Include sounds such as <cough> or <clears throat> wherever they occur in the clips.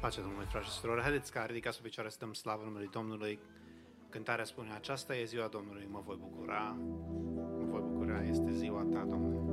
Pace Domnului, frate și surori, haideți că ridicați sub picioare, stăm slavă numele Domnului. Cântarea spune, aceasta e ziua Domnului, mă voi bucura, mă voi bucura, este ziua ta, Domnule.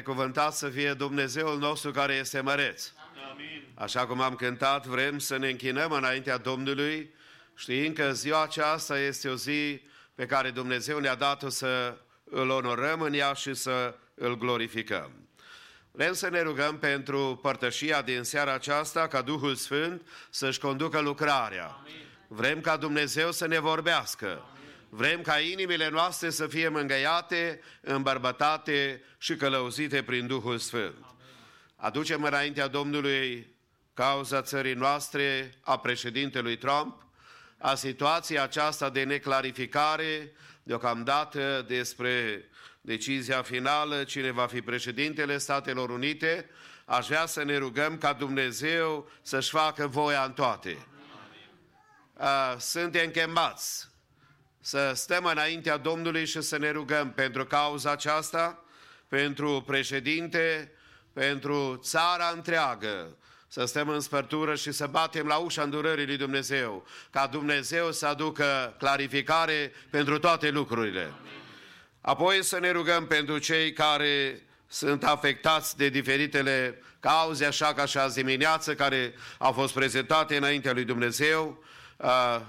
Binecuvântat să fie Dumnezeul nostru care este măreț. Așa cum am cântat, vrem să ne închinăm înaintea Domnului, știind că ziua aceasta este o zi pe care Dumnezeu ne-a dat-o să îl onorăm în ea și să îl glorificăm. Vrem să ne rugăm pentru părtășia din seara aceasta, ca Duhul Sfânt să-și conducă lucrarea. Vrem ca Dumnezeu să ne vorbească. Vrem ca inimile noastre să fie mângăiate, îmbărbătate și călăuzite prin Duhul Sfânt. Aducem înaintea Domnului cauza țării noastre, a președintelui Trump, a situației aceasta de neclarificare, deocamdată despre decizia finală, cine va fi președintele Statelor Unite, aș vrea să ne rugăm ca Dumnezeu să-și facă voia în toate. A, Suntem chemați să stăm înaintea Domnului și să ne rugăm pentru cauza aceasta, pentru președinte, pentru țara întreagă, să stăm în spărtură și să batem la ușa îndurării lui Dumnezeu, ca Dumnezeu să aducă clarificare pentru toate lucrurile. Apoi să ne rugăm pentru cei care sunt afectați de diferitele cauze, așa ca și azi dimineață, care au fost prezentate înaintea lui Dumnezeu, Uh,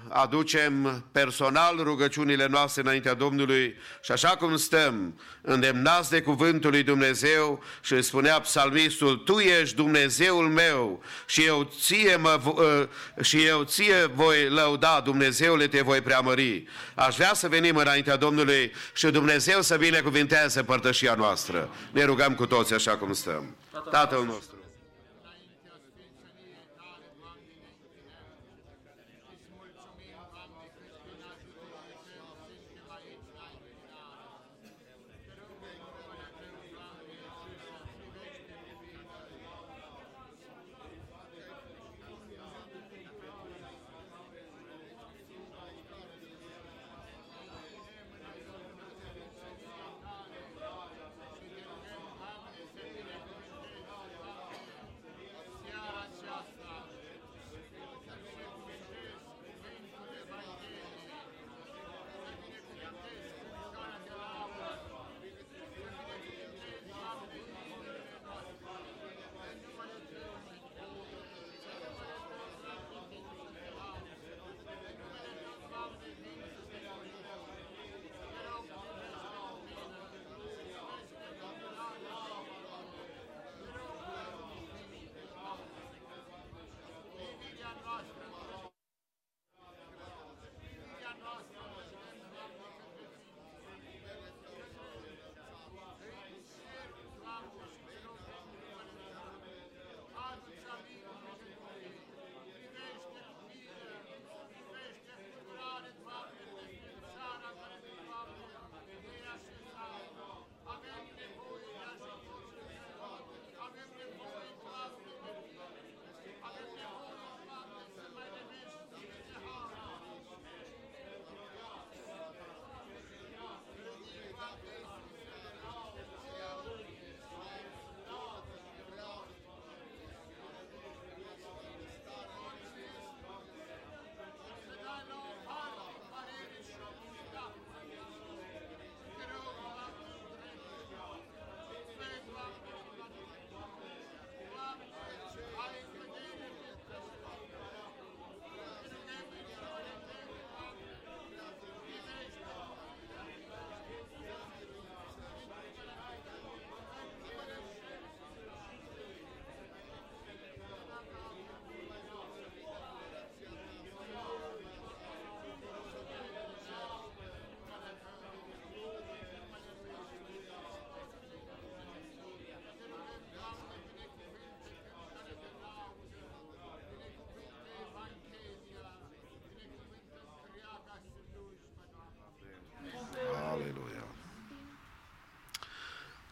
aducem personal rugăciunile noastre înaintea Domnului și așa cum stăm îndemnați de cuvântul lui Dumnezeu și îi spunea psalmistul, Tu ești Dumnezeul meu și eu ție, mă, uh, și eu ție voi lăuda, Dumnezeule, te voi preamări. Aș vrea să venim înaintea Domnului și Dumnezeu să binecuvinteze părtășia noastră. Ne rugăm cu toți așa cum stăm. Tatăl nostru.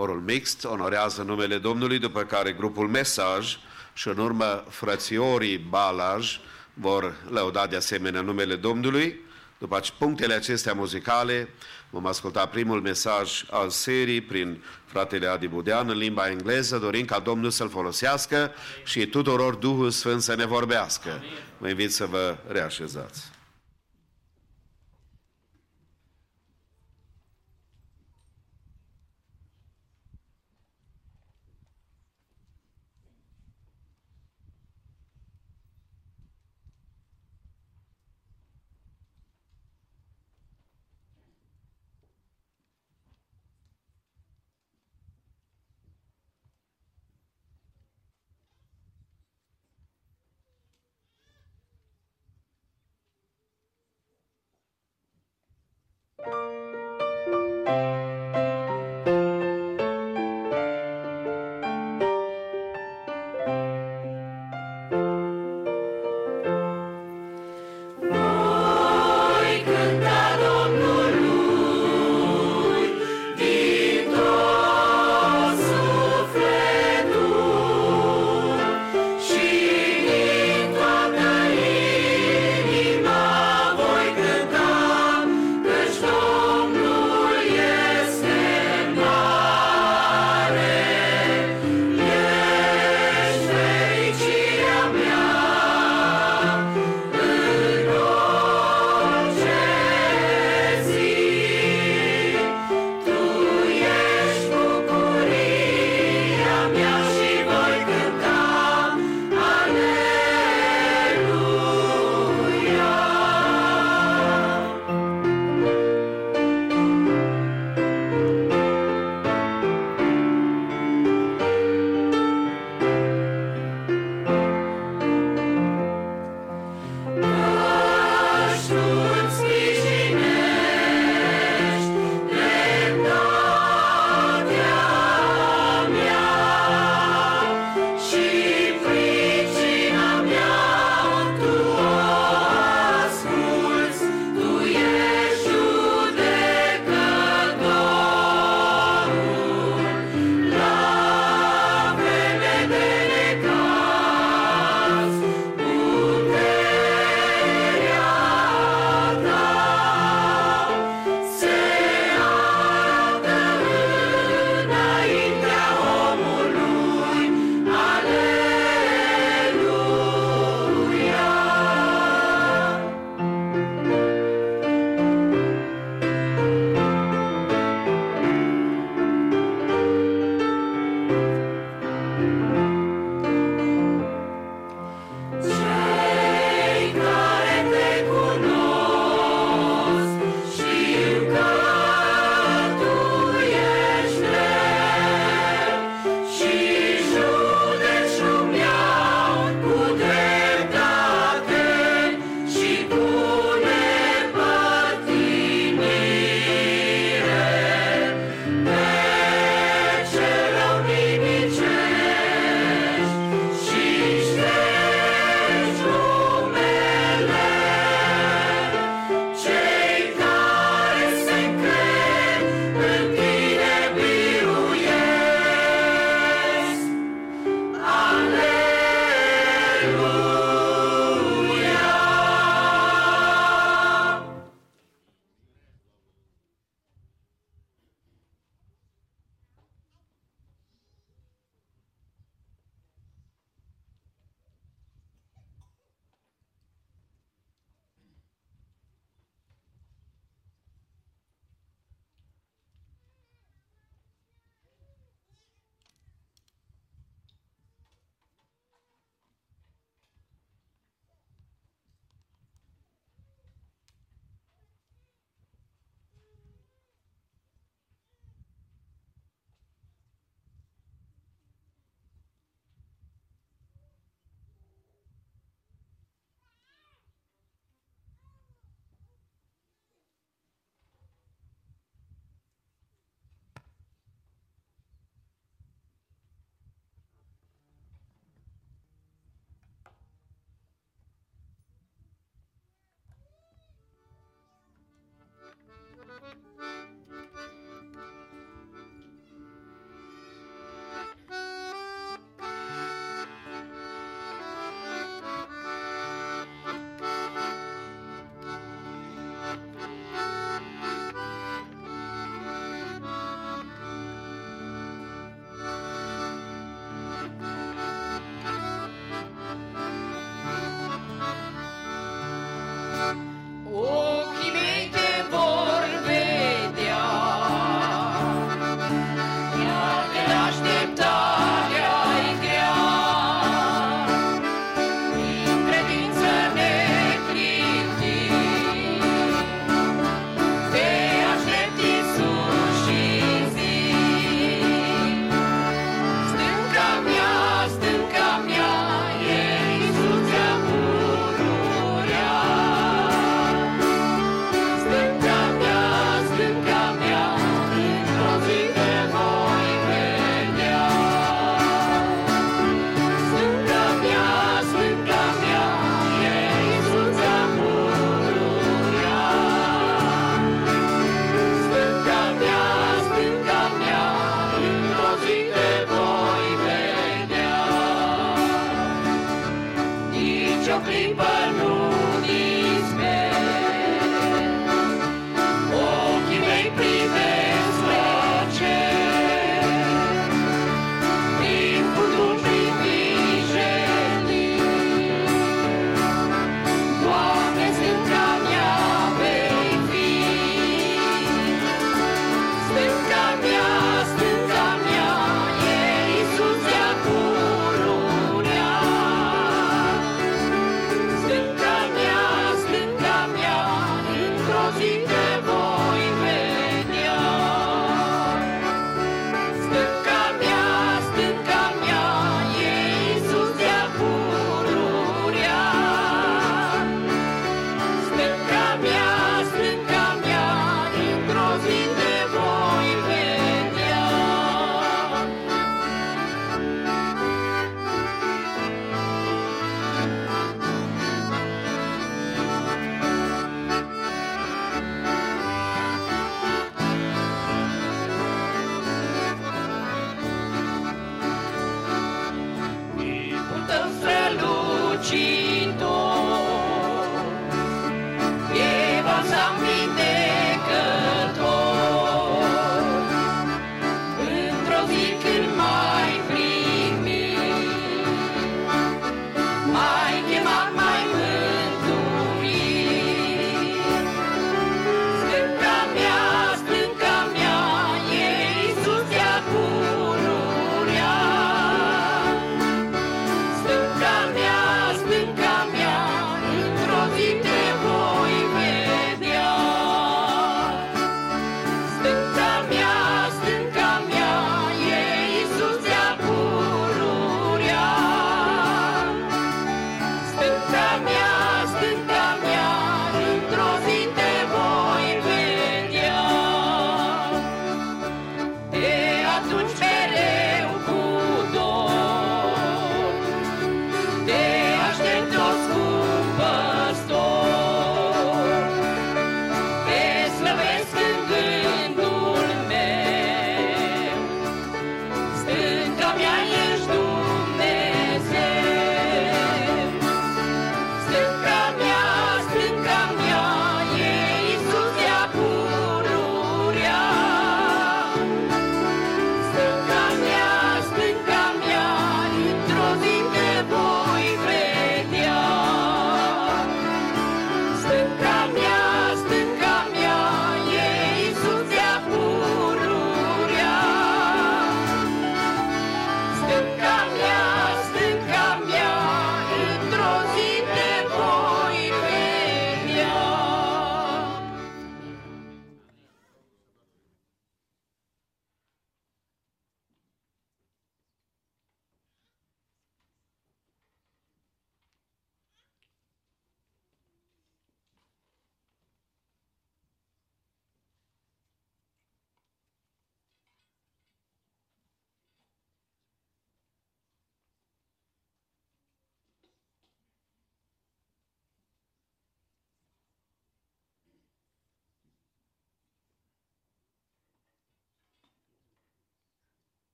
Horul mixt onorează numele Domnului, după care grupul Mesaj și în urmă frățiorii Balaj vor lăuda de asemenea numele Domnului. După punctele acestea muzicale, vom asculta primul mesaj al serii prin fratele Adi Budean în limba engleză, dorim ca Domnul să-l folosească și tuturor Duhul Sfânt să ne vorbească. Vă invit să vă reașezați.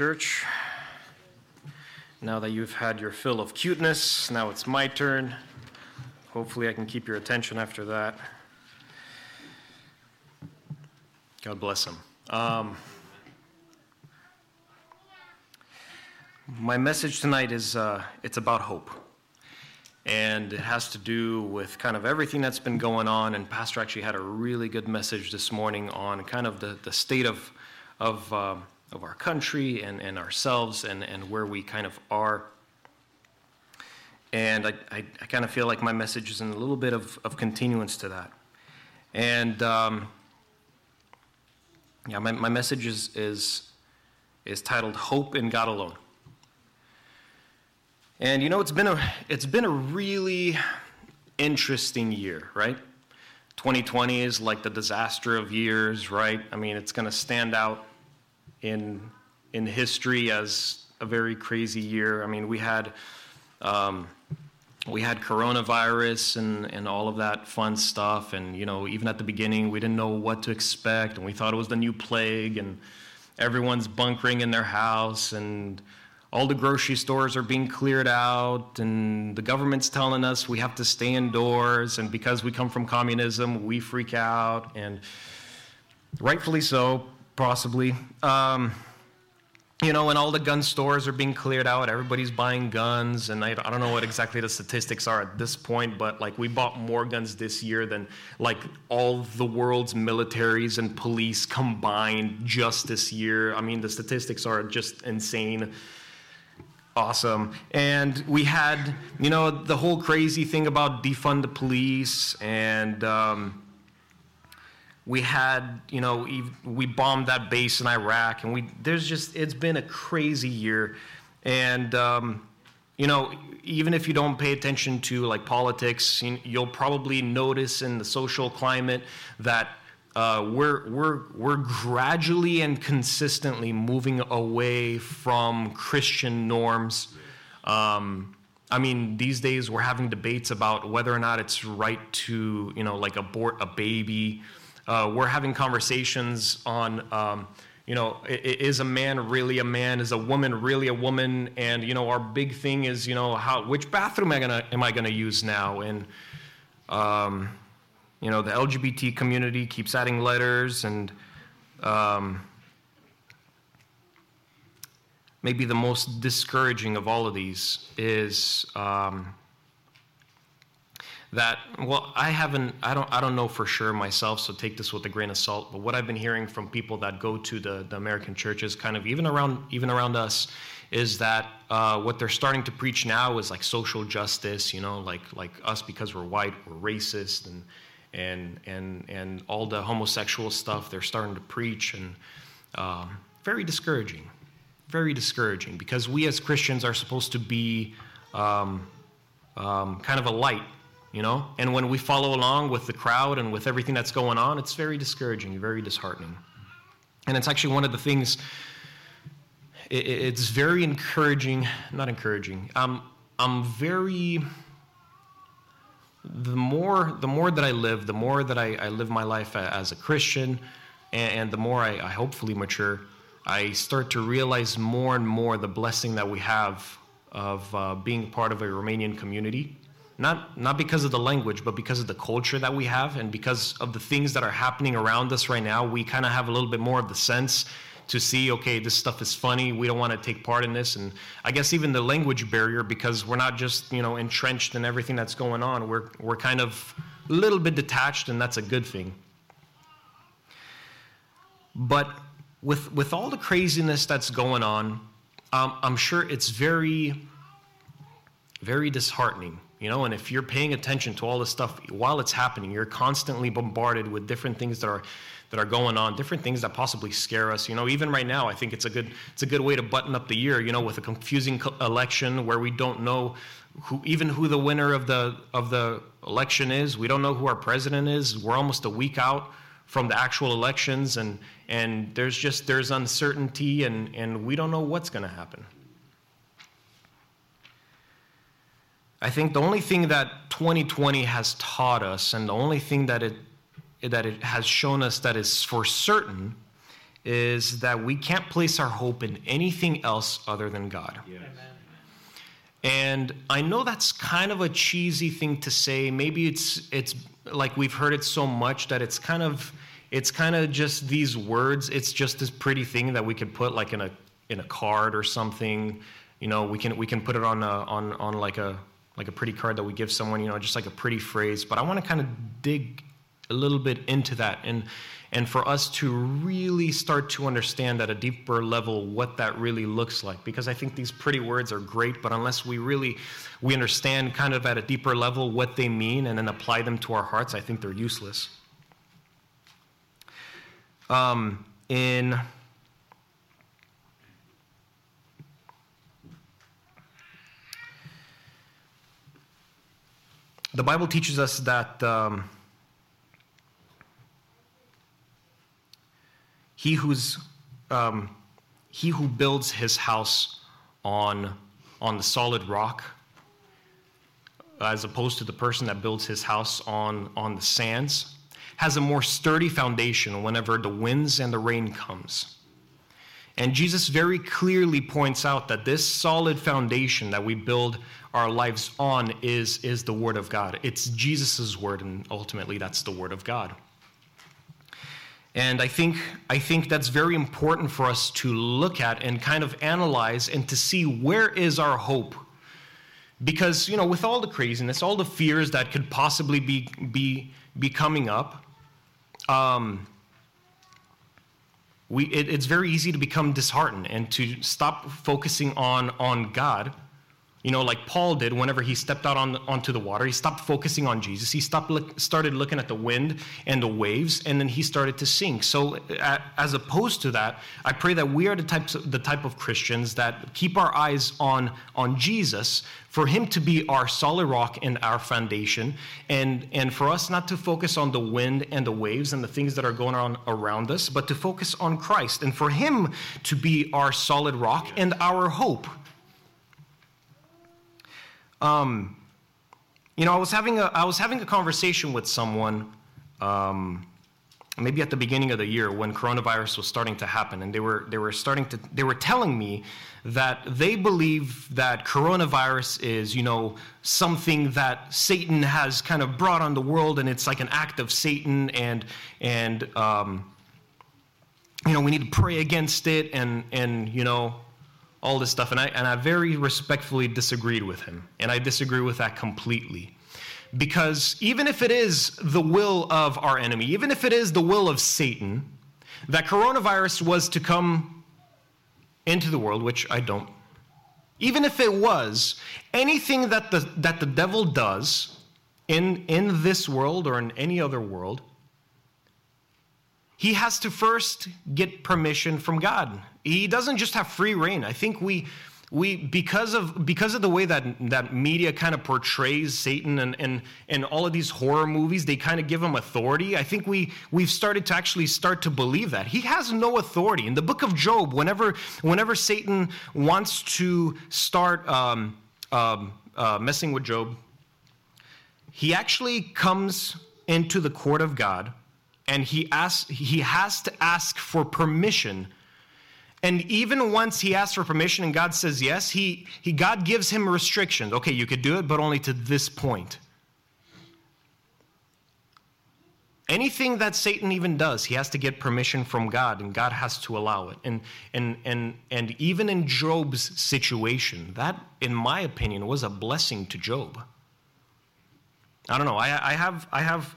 Church. Now that you've had your fill of cuteness, now it's my turn. Hopefully, I can keep your attention after that. God bless him. Um, my message tonight is uh, it's about hope and it has to do with kind of everything that's been going on. And Pastor actually had a really good message this morning on kind of the, the state of, of, uh, of our country and, and ourselves and, and where we kind of are. And I, I, I kind of feel like my message is in a little bit of, of continuance to that. And um, yeah, my, my message is, is, is titled Hope in God Alone. And you know, it's been a, it's been a really interesting year, right? 2020 is like the disaster of years, right? I mean, it's going to stand out in, in history as a very crazy year. I mean, we had, um, we had coronavirus and, and all of that fun stuff. And, you know, even at the beginning, we didn't know what to expect. And we thought it was the new plague. And everyone's bunkering in their house. And, all the grocery stores are being cleared out, and the government's telling us we have to stay indoors, and because we come from communism, we freak out, and rightfully so, possibly. Um, you know, when all the gun stores are being cleared out. Everybody's buying guns, and I, I, don't know what exactly the statistics are at this point, but like we bought more guns this year than like all the world's militaries and police combined just this year. I mean, the statistics are just insane awesome. And we had, you know, the whole crazy thing about defund the police, and um, we had, you know, we bombed that base in Iraq, and we there's just it's been a crazy year, and um, you know, even if you don't pay attention to like politics, you'll probably notice in the social climate that uh, we're, we're, we're gradually and consistently moving away from Christian norms. Um, I mean, these days we're having debates about whether or not it's right to, you know, like abort a baby. Uh, we're having conversations on, um, you know, is a man really a man? Is a woman really a woman? And you know, our big thing is, you know, how which bathroom am I gonna am I gonna use now? And um, you know, the LGBT community keeps adding letters, and um, maybe the most discouraging of all of these is um, that well i haven't i don't i don't know for sure myself so take this with a grain of salt but what i've been hearing from people that go to the, the american churches kind of even around even around us is that uh, what they're starting to preach now is like social justice you know like like us because we're white we're racist and and and and all the homosexual stuff they're starting to preach and um, very discouraging very discouraging because we as christians are supposed to be um, um, kind of a light you know and when we follow along with the crowd and with everything that's going on it's very discouraging very disheartening and it's actually one of the things it, it's very encouraging not encouraging i'm i'm very the more the more that I live, the more that I, I live my life as a Christian, and, and the more I, I, hopefully mature, I start to realize more and more the blessing that we have of uh, being part of a Romanian community. Not not because of the language, but because of the culture that we have, and because of the things that are happening around us right now. We kind of have a little bit more of the sense to see, okay, this stuff is funny. We don't want to take part in this. And I guess even the language barrier, because we're not just, you know, entrenched in everything that's going on. We're, we're kind of a little bit detached, and that's a good thing. But with, with all the craziness that's going on, um, I'm sure it's very, very disheartening. You know, and if you're paying attention to all this stuff while it's happening, you're constantly bombarded with different things that are that are going on, different things that possibly scare us. You know, even right now, I think it's a good it's a good way to button up the year. You know, with a confusing election where we don't know who even who the winner of the of the election is. We don't know who our president is. We're almost a week out from the actual elections, and and there's just there's uncertainty, and and we don't know what's going to happen. I think the only thing that 2020 has taught us, and the only thing that it that it has shown us that is for certain is that we can't place our hope in anything else other than God. Yes. And I know that's kind of a cheesy thing to say. Maybe it's it's like we've heard it so much that it's kind of it's kind of just these words. It's just this pretty thing that we could put like in a in a card or something. You know, we can we can put it on a, on on like a like a pretty card that we give someone. You know, just like a pretty phrase. But I want to kind of dig a little bit into that and and for us to really start to understand at a deeper level what that really looks like because i think these pretty words are great but unless we really we understand kind of at a deeper level what they mean and then apply them to our hearts i think they're useless um, in the bible teaches us that um, He who's um, he who builds his house on on the solid rock, as opposed to the person that builds his house on on the sands, has a more sturdy foundation whenever the winds and the rain comes. And Jesus very clearly points out that this solid foundation that we build our lives on is, is the Word of God. It's Jesus' Word, and ultimately that's the Word of God. And I think, I think that's very important for us to look at and kind of analyze and to see where is our hope. Because, you know, with all the craziness, all the fears that could possibly be, be, be coming up, um, we, it, it's very easy to become disheartened and to stop focusing on, on God you know, like Paul did whenever he stepped out on, onto the water, he stopped focusing on Jesus. He stopped look, started looking at the wind and the waves, and then he started to sink. So, uh, as opposed to that, I pray that we are the types of, the type of Christians that keep our eyes on on Jesus, for Him to be our solid rock and our foundation, and and for us not to focus on the wind and the waves and the things that are going on around us, but to focus on Christ, and for Him to be our solid rock and our hope. Um, you know, I was having a I was having a conversation with someone, um, maybe at the beginning of the year when coronavirus was starting to happen, and they were they were starting to they were telling me that they believe that coronavirus is you know something that Satan has kind of brought on the world, and it's like an act of Satan, and and um, you know we need to pray against it, and and you know all this stuff. And I, and I very respectfully disagreed with him. And I disagree with that completely. Because even if it is the will of our enemy, even if it is the will of Satan, that coronavirus was to come into the world, which I don't, even if it was, anything that the, that the devil does in, in this world or in any other world, he has to first get permission from God. He doesn't just have free reign. I think we we because of because of the way that that media kind of portrays Satan and and and all of these horror movies, they kind of give him authority. I think we we've started to actually start to believe that he has no authority. In the book of Job, whenever whenever Satan wants to start um, um, uh, messing with Job, he actually comes into the court of God, and he asks he has to ask for permission and even once he asks for permission and God says yes, he, he, God gives him restrictions. Okay, you could do it, but only to this point. Anything that Satan even does, he has to get permission from God, and God has to allow it. And, and, and, and even in Job's situation, that, in my opinion, was a blessing to Job. I don't know. I, I have, I have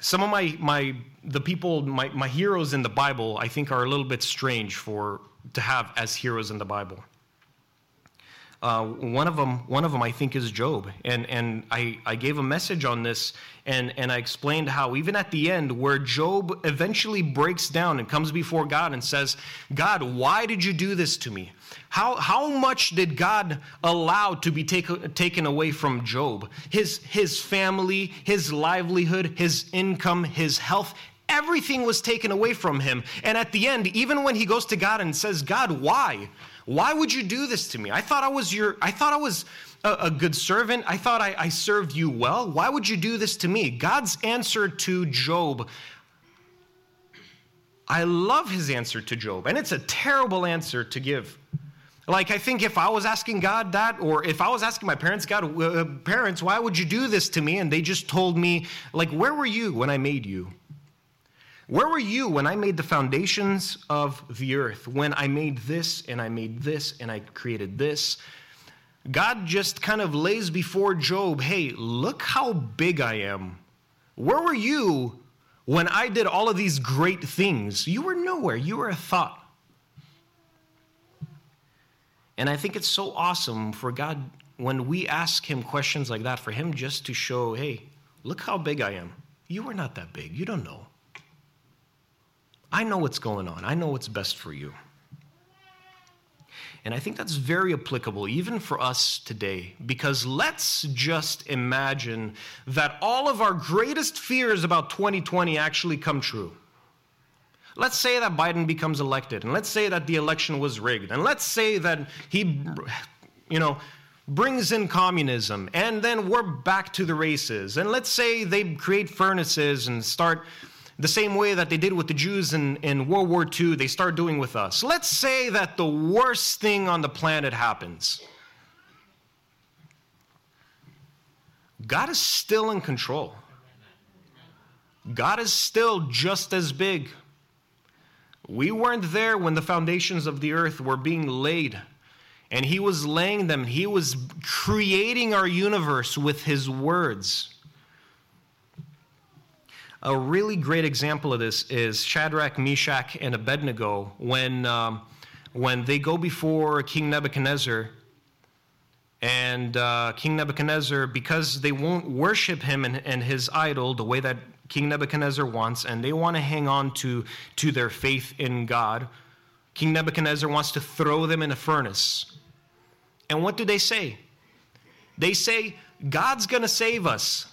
some of my, my the people, my, my heroes in the Bible, I think are a little bit strange for to have as heroes in the Bible. Uh, one of them, one of them, I think, is Job, and and I, I gave a message on this, and and I explained how even at the end, where Job eventually breaks down and comes before God and says, "God, why did you do this to me? How how much did God allow to be take, taken away from Job? His his family, his livelihood, his income, his health, Everything was taken away from him. And at the end, even when he goes to God and says, God, why? Why would you do this to me? I thought I was your, I thought I was a, a good servant. I thought I, I served you well. Why would you do this to me? God's answer to Job I love his answer to Job, and it's a terrible answer to give. Like, I think if I was asking God that, or if I was asking my parents, God, uh, parents, why would you do this to me? And they just told me, like, where were you when I made you? Where were you when I made the foundations of the earth? When I made this and I made this and I created this? God just kind of lays before Job, hey, look how big I am. Where were you when I did all of these great things? You were nowhere, you were a thought. And I think it's so awesome for God when we ask Him questions like that, for Him just to show, hey, look how big I am. You were not that big. You don't know. I know what's going on, I know what's best for you. And I think that's very applicable even for us today, because let's just imagine that all of our greatest fears about 2020 actually come true. Let's say that Biden becomes elected, and let's say that the election was rigged, and let's say that he, you know, brings in communism, and then we're back to the races. And let's say they create furnaces and start the same way that they did with the Jews in, in World War II, they start doing with us. Let's say that the worst thing on the planet happens. God is still in control. God is still just as big. We weren't there when the foundations of the earth were being laid, and He was laying them. He was creating our universe with His words. A really great example of this is Shadrach, Meshach, and Abednego when, um, when they go before King Nebuchadnezzar. And uh, King Nebuchadnezzar, because they won't worship him and, and his idol the way that King Nebuchadnezzar wants, and they want to hang on to, to their faith in God, King Nebuchadnezzar wants to throw them in a furnace. And what do they say? They say, God's going to save us.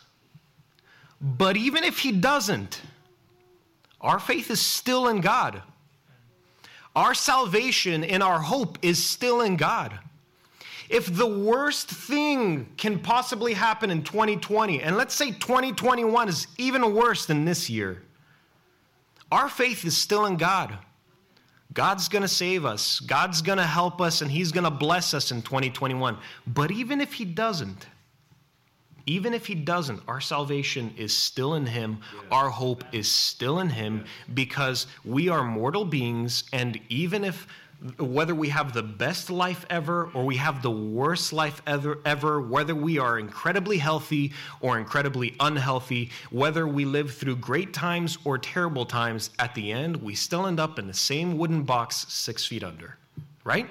But even if he doesn't, our faith is still in God. Our salvation and our hope is still in God. If the worst thing can possibly happen in 2020, and let's say 2021 is even worse than this year, our faith is still in God. God's going to save us. God's going to help us, and He's going to bless us in 2021. But even if He doesn't, even if he doesn't, our salvation is still in him. Our hope is still in him because we are mortal beings. And even if, whether we have the best life ever or we have the worst life ever, ever, whether we are incredibly healthy or incredibly unhealthy, whether we live through great times or terrible times, at the end, we still end up in the same wooden box six feet under, right?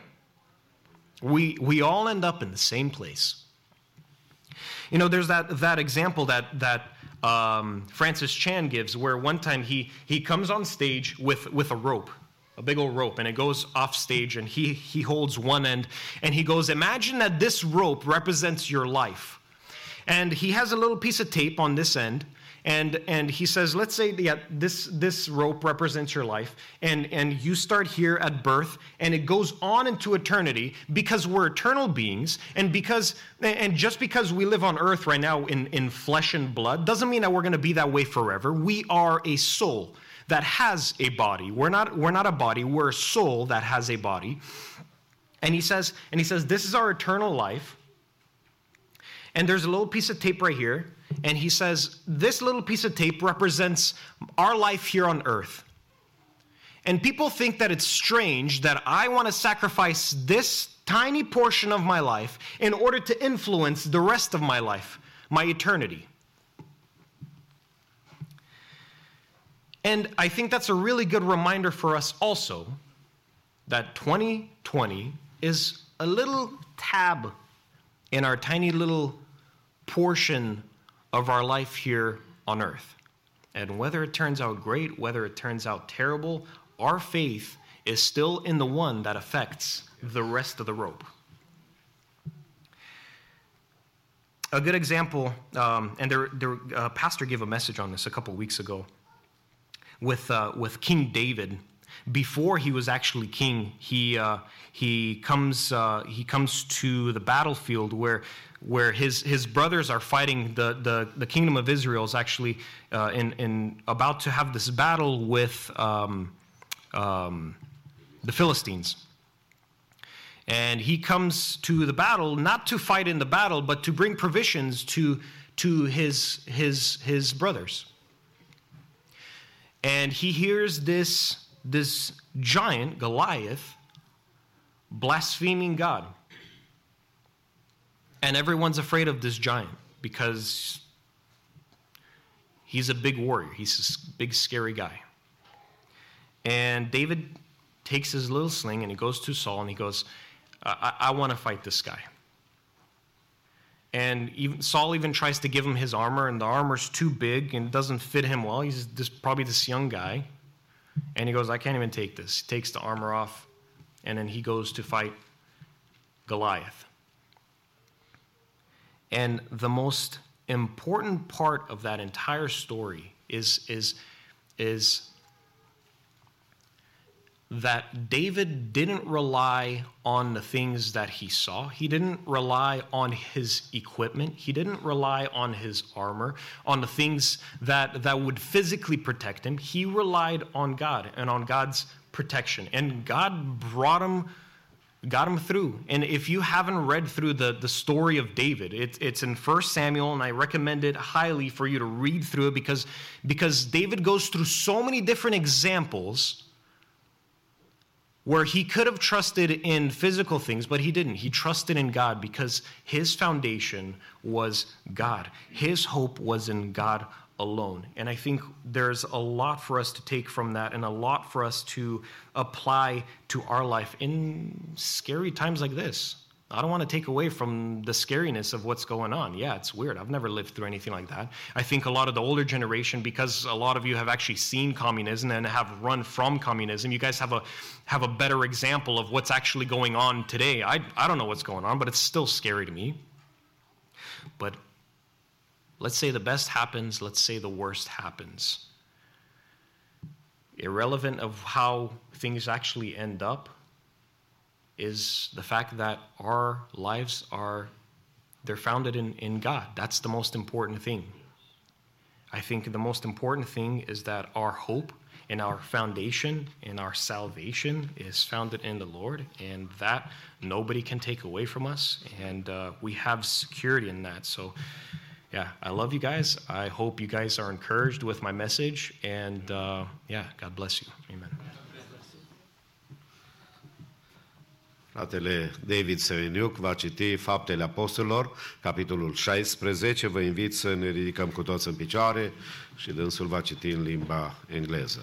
We, we all end up in the same place. You know, there's that, that example that, that um, Francis Chan gives where one time he, he comes on stage with, with a rope, a big old rope, and it goes off stage and he, he holds one end and he goes, Imagine that this rope represents your life. And he has a little piece of tape on this end and and he says let's say yeah this this rope represents your life. And and you start here at birth and it goes on into eternity because we're eternal beings. And because and just because we live on earth right now in in flesh and blood doesn't mean that we're going to be that way forever. We are a soul that has a body. We're not we're not a body. We're a soul that has a body. And he says and he says this is our eternal life. And there's a little piece of tape right here and he says, This little piece of tape represents our life here on earth. And people think that it's strange that I want to sacrifice this tiny portion of my life in order to influence the rest of my life, my eternity. And I think that's a really good reminder for us also that 2020 is a little tab in our tiny little portion of our life here on earth. And whether it turns out great, whether it turns out terrible, our faith is still in the one that affects the rest of the rope. A good example, um, and there, uh, pastor gave a message on this a couple weeks ago with, uh, with King David. Before he was actually king, he, uh, he, comes, uh, he comes to the battlefield where where his, his brothers are fighting the, the, the kingdom of Israel is actually uh, in, in about to have this battle with, um, um, the Philistines. And he comes to the battle not to fight in the battle, but to bring provisions to, to his, his, his brothers. And he hears this, this giant, Goliath, blaspheming God. And everyone's afraid of this giant because he's a big warrior. He's a big, scary guy. And David takes his little sling and he goes to Saul and he goes, I, I want to fight this guy. And even, Saul even tries to give him his armor, and the armor's too big and doesn't fit him well. He's this, probably this young guy. And he goes, I can't even take this. He takes the armor off, and then he goes to fight Goliath. And the most important part of that entire story is, is, is that David didn't rely on the things that he saw. He didn't rely on his equipment. He didn't rely on his armor, on the things that, that would physically protect him. He relied on God and on God's protection. And God brought him got him through. And if you haven't read through the, the story of David, it, it's in 1 Samuel, and I recommend it highly for you to read through it because, because David goes through so many different examples where he could have trusted in physical things, but he didn't. He trusted in God because his foundation was God. His hope was in God alone. And I think there's a lot for us to take from that and a lot for us to apply to our life in scary times like this. I don't want to take away from the scariness of what's going on. Yeah, it's weird. I've never lived through anything like that. I think a lot of the older generation, because a lot of you have actually seen communism and have run from communism, you guys have a have a better example of what's actually going on today. I I don't know what's going on, but it's still scary to me. But let's say the best happens, let's say the worst happens. Irrelevant of how things actually end up, is the fact that our lives are they're founded in, in God. That's the most important thing. I think the most important thing is that our hope and our foundation and our salvation is founded in the Lord, and that nobody can take away from us, and uh, we have security in that. So, yeah, I love you guys. I hope you guys are encouraged with my message, and uh, yeah, God bless you. Amen. Fratele David Seveniuc va citi Faptele Apostolilor, capitolul 16. Vă invit să ne ridicăm cu toți în picioare și dânsul va citi în limba engleză.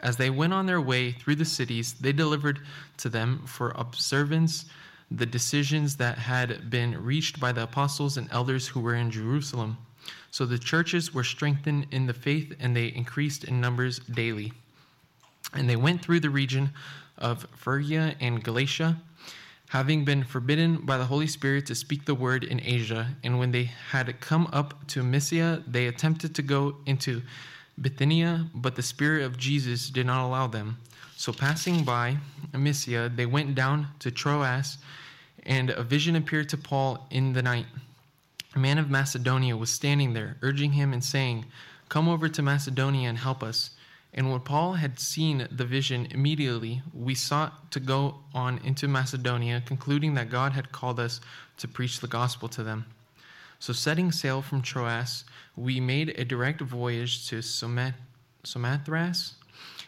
As they went on their way through the cities, they delivered to them for observance the decisions that had been reached by the apostles and elders who were in Jerusalem. So the churches were strengthened in the faith and they increased in numbers daily. And they went through the region of Phrygia and Galatia, having been forbidden by the Holy Spirit to speak the word in Asia. And when they had come up to Mysia, they attempted to go into Bithynia, but the Spirit of Jesus did not allow them. So passing by Mysia, they went down to Troas and a vision appeared to Paul in the night. A man of Macedonia was standing there, urging him and saying, Come over to Macedonia and help us. And when Paul had seen the vision, immediately we sought to go on into Macedonia, concluding that God had called us to preach the gospel to them. So, setting sail from Troas, we made a direct voyage to Samothrace,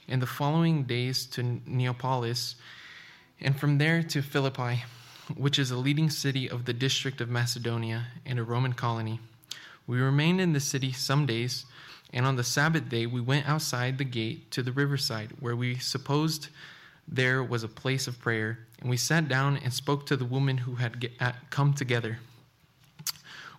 and the following days to Neapolis, and from there to Philippi which is a leading city of the district of Macedonia and a Roman colony. We remained in the city some days, and on the Sabbath day we went outside the gate to the riverside, where we supposed there was a place of prayer, and we sat down and spoke to the women who had uh, come together.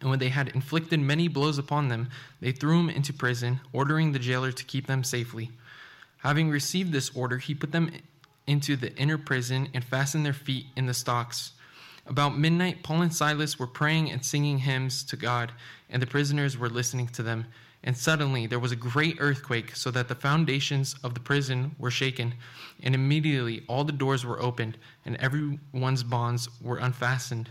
And when they had inflicted many blows upon them, they threw them into prison, ordering the jailer to keep them safely. Having received this order, he put them into the inner prison and fastened their feet in the stocks. About midnight, Paul and Silas were praying and singing hymns to God, and the prisoners were listening to them. And suddenly there was a great earthquake, so that the foundations of the prison were shaken. And immediately all the doors were opened, and everyone's bonds were unfastened.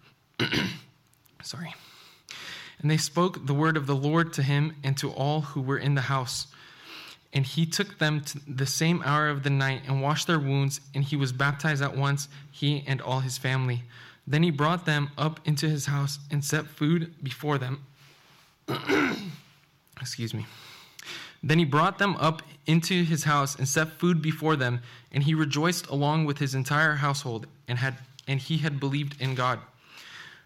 <clears throat> Sorry. And they spoke the word of the Lord to him and to all who were in the house. And he took them to the same hour of the night and washed their wounds, and he was baptized at once, he and all his family. Then he brought them up into his house and set food before them. <clears throat> Excuse me. Then he brought them up into his house and set food before them, and he rejoiced along with his entire household, and had and he had believed in God.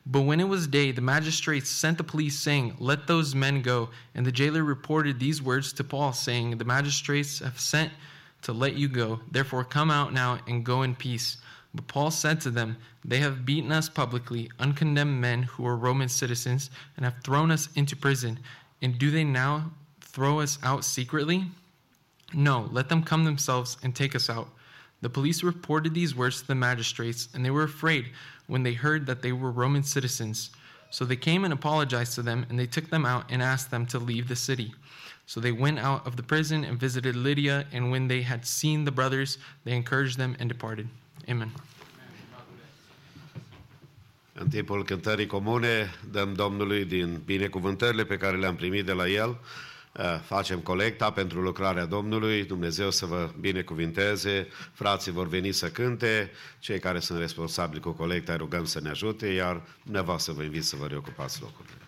But when it was day, the magistrates sent the police, saying, Let those men go. And the jailer reported these words to Paul, saying, The magistrates have sent to let you go. Therefore, come out now and go in peace. But Paul said to them, They have beaten us publicly, uncondemned men who are Roman citizens, and have thrown us into prison. And do they now throw us out secretly? No, let them come themselves and take us out. The police reported these words to the magistrates, and they were afraid when they heard that they were Roman citizens. So they came and apologized to them, and they took them out and asked them to leave the city. So they went out of the prison and visited Lydia, and when they had seen the brothers, they encouraged them and departed. Amen. În timpul cântării comune dăm Domnului din binecuvântările pe care le-am primit de la El facem colecta pentru lucrarea Domnului, Dumnezeu să vă binecuvinteze, frații vor veni să cânte, cei care sunt responsabili cu colecta rugăm să ne ajute, iar dumneavoastră vă invit să vă reocupați locurile.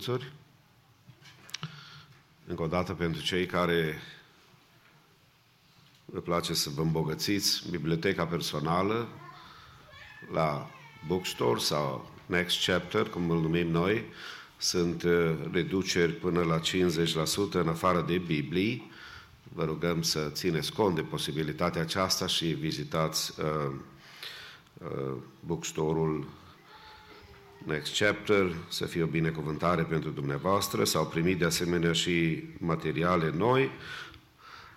Anunțuri. Încă o dată pentru cei care vă place să vă îmbogățiți biblioteca personală la bookstore sau Next Chapter, cum îl numim noi, sunt uh, reduceri până la 50% în afară de Biblii. Vă rugăm să țineți cont de posibilitatea aceasta și vizitați uh, uh, bookstore-ul Next Chapter, să fie o binecuvântare pentru dumneavoastră. S-au primit de asemenea și materiale noi.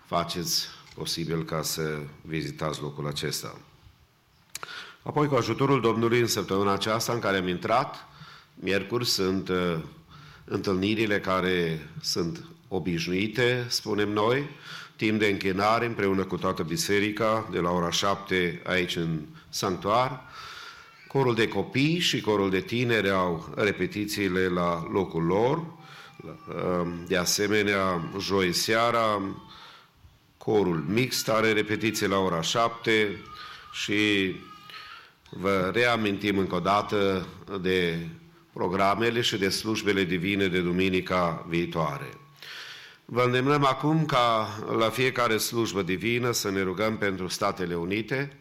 Faceți posibil ca să vizitați locul acesta. Apoi, cu ajutorul Domnului, în săptămâna aceasta în care am intrat, miercuri sunt uh, întâlnirile care sunt obișnuite, spunem noi, timp de închinare împreună cu toată biserica, de la ora 7 aici în sanctuar. Corul de copii și corul de tineri au repetițiile la locul lor. De asemenea, joi seara, corul mixt are repetiție la ora 7 și vă reamintim încă o dată de programele și de slujbele divine de duminica viitoare. Vă îndemnăm acum ca la fiecare slujbă divină să ne rugăm pentru Statele Unite,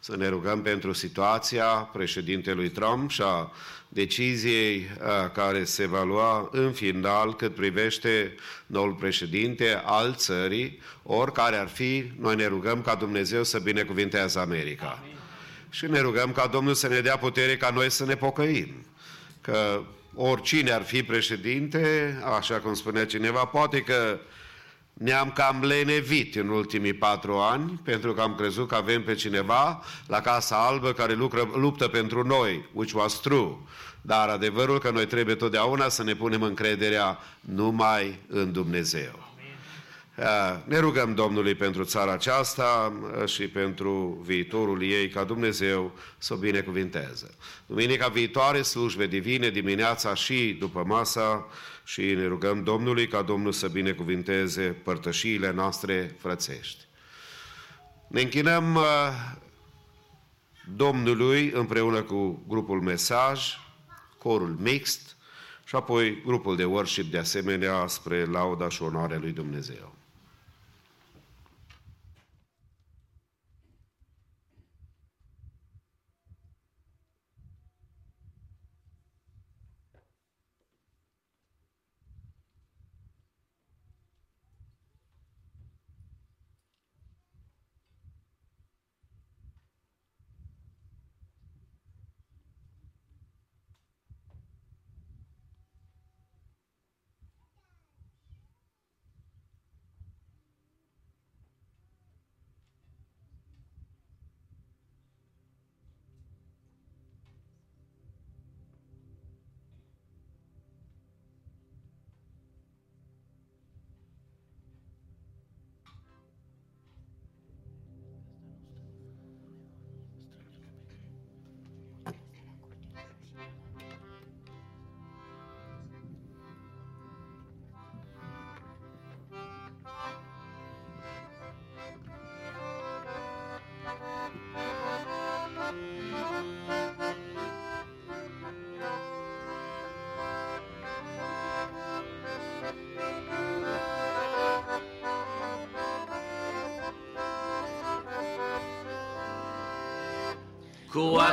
să ne rugăm pentru situația președintelui Trump și a deciziei care se va lua în final cât privește noul președinte al țării, oricare ar fi, noi ne rugăm ca Dumnezeu să binecuvinteze America. Amin. Și ne rugăm ca Domnul să ne dea putere ca noi să ne pocăim. Că oricine ar fi președinte, așa cum spunea cineva, poate că ne-am cam lenevit în ultimii patru ani, pentru că am crezut că avem pe cineva la Casa Albă care lucră, luptă pentru noi, which was true. Dar adevărul că noi trebuie totdeauna să ne punem încrederea numai în Dumnezeu. Ne rugăm Domnului pentru țara aceasta și pentru viitorul ei, ca Dumnezeu să o binecuvinteze. Duminica viitoare, slujbe divine, dimineața și după masa, și ne rugăm Domnului ca Domnul să binecuvinteze părtășiile noastre frățești. Ne închinăm uh, Domnului împreună cu grupul Mesaj, corul mixt și apoi grupul de worship de asemenea spre lauda și onoarea lui Dumnezeu.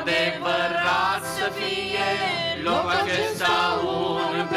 adevărat să fie loc acesta un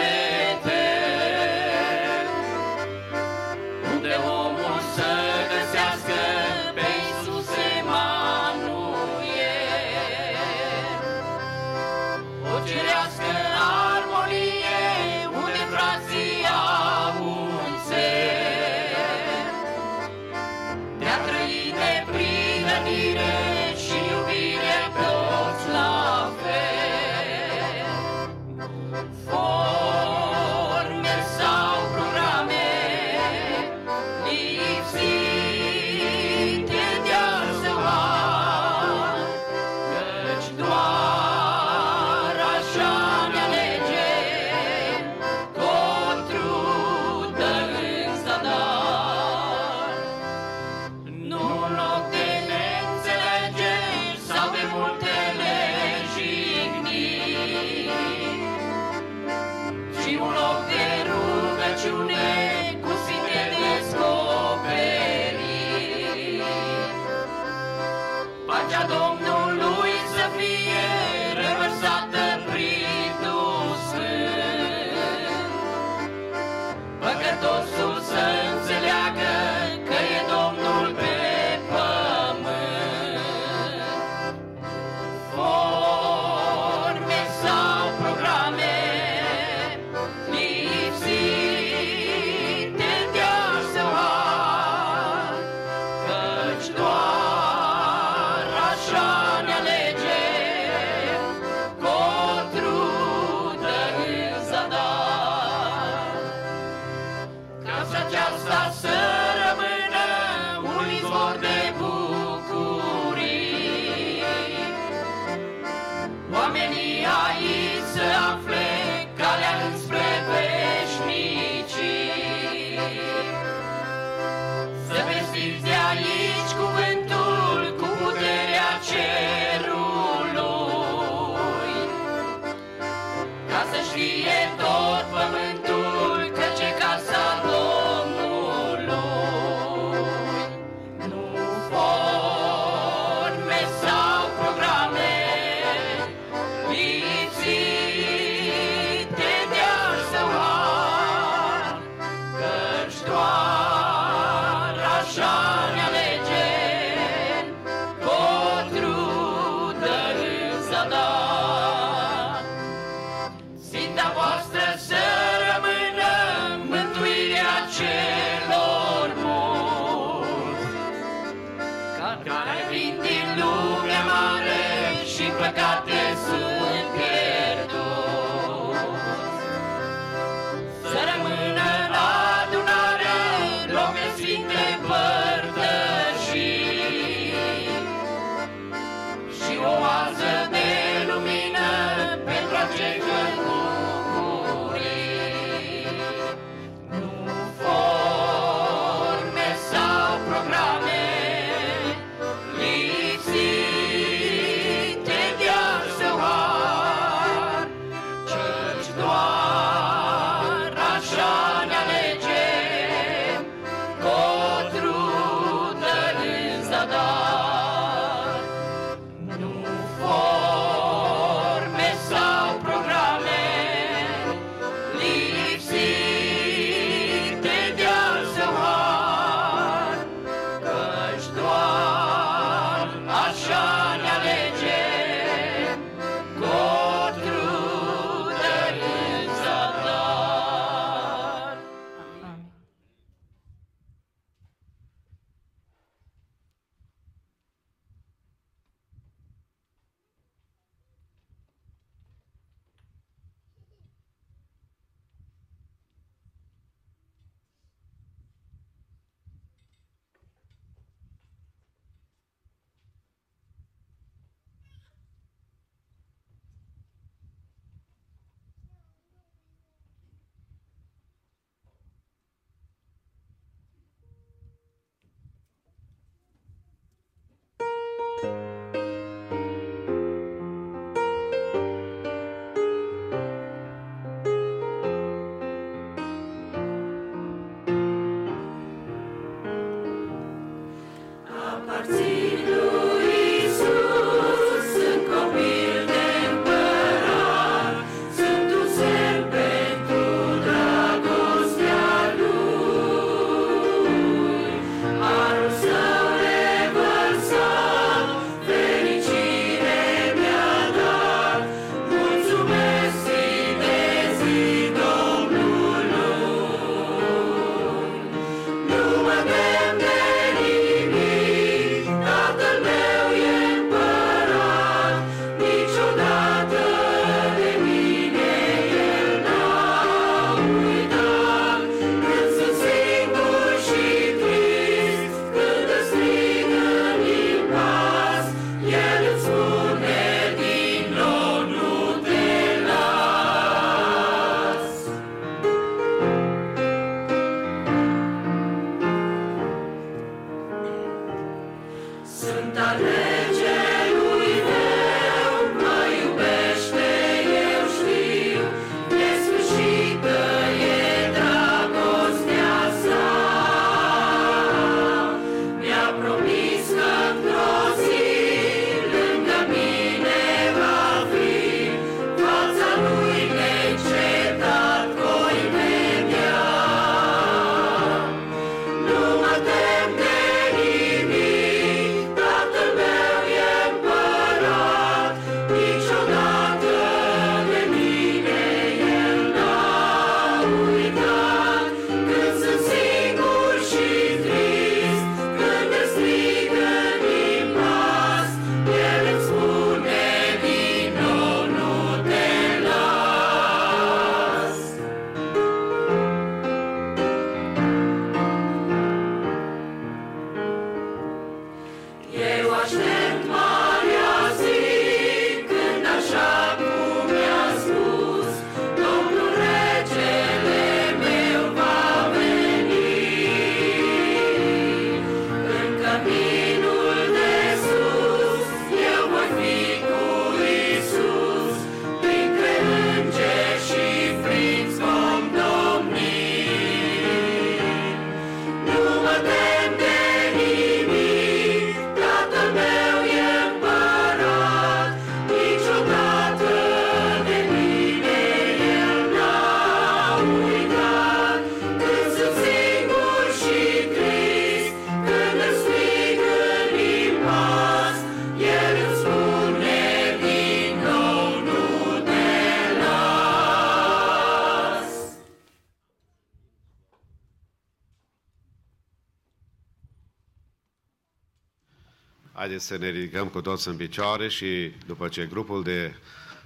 să ne ridicăm cu toți în picioare și după ce grupul de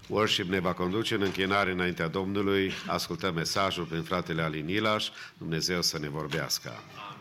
worship ne va conduce în închinare înaintea Domnului, ascultăm mesajul prin fratele Alin Ilaș, Dumnezeu să ne vorbească. Astăzi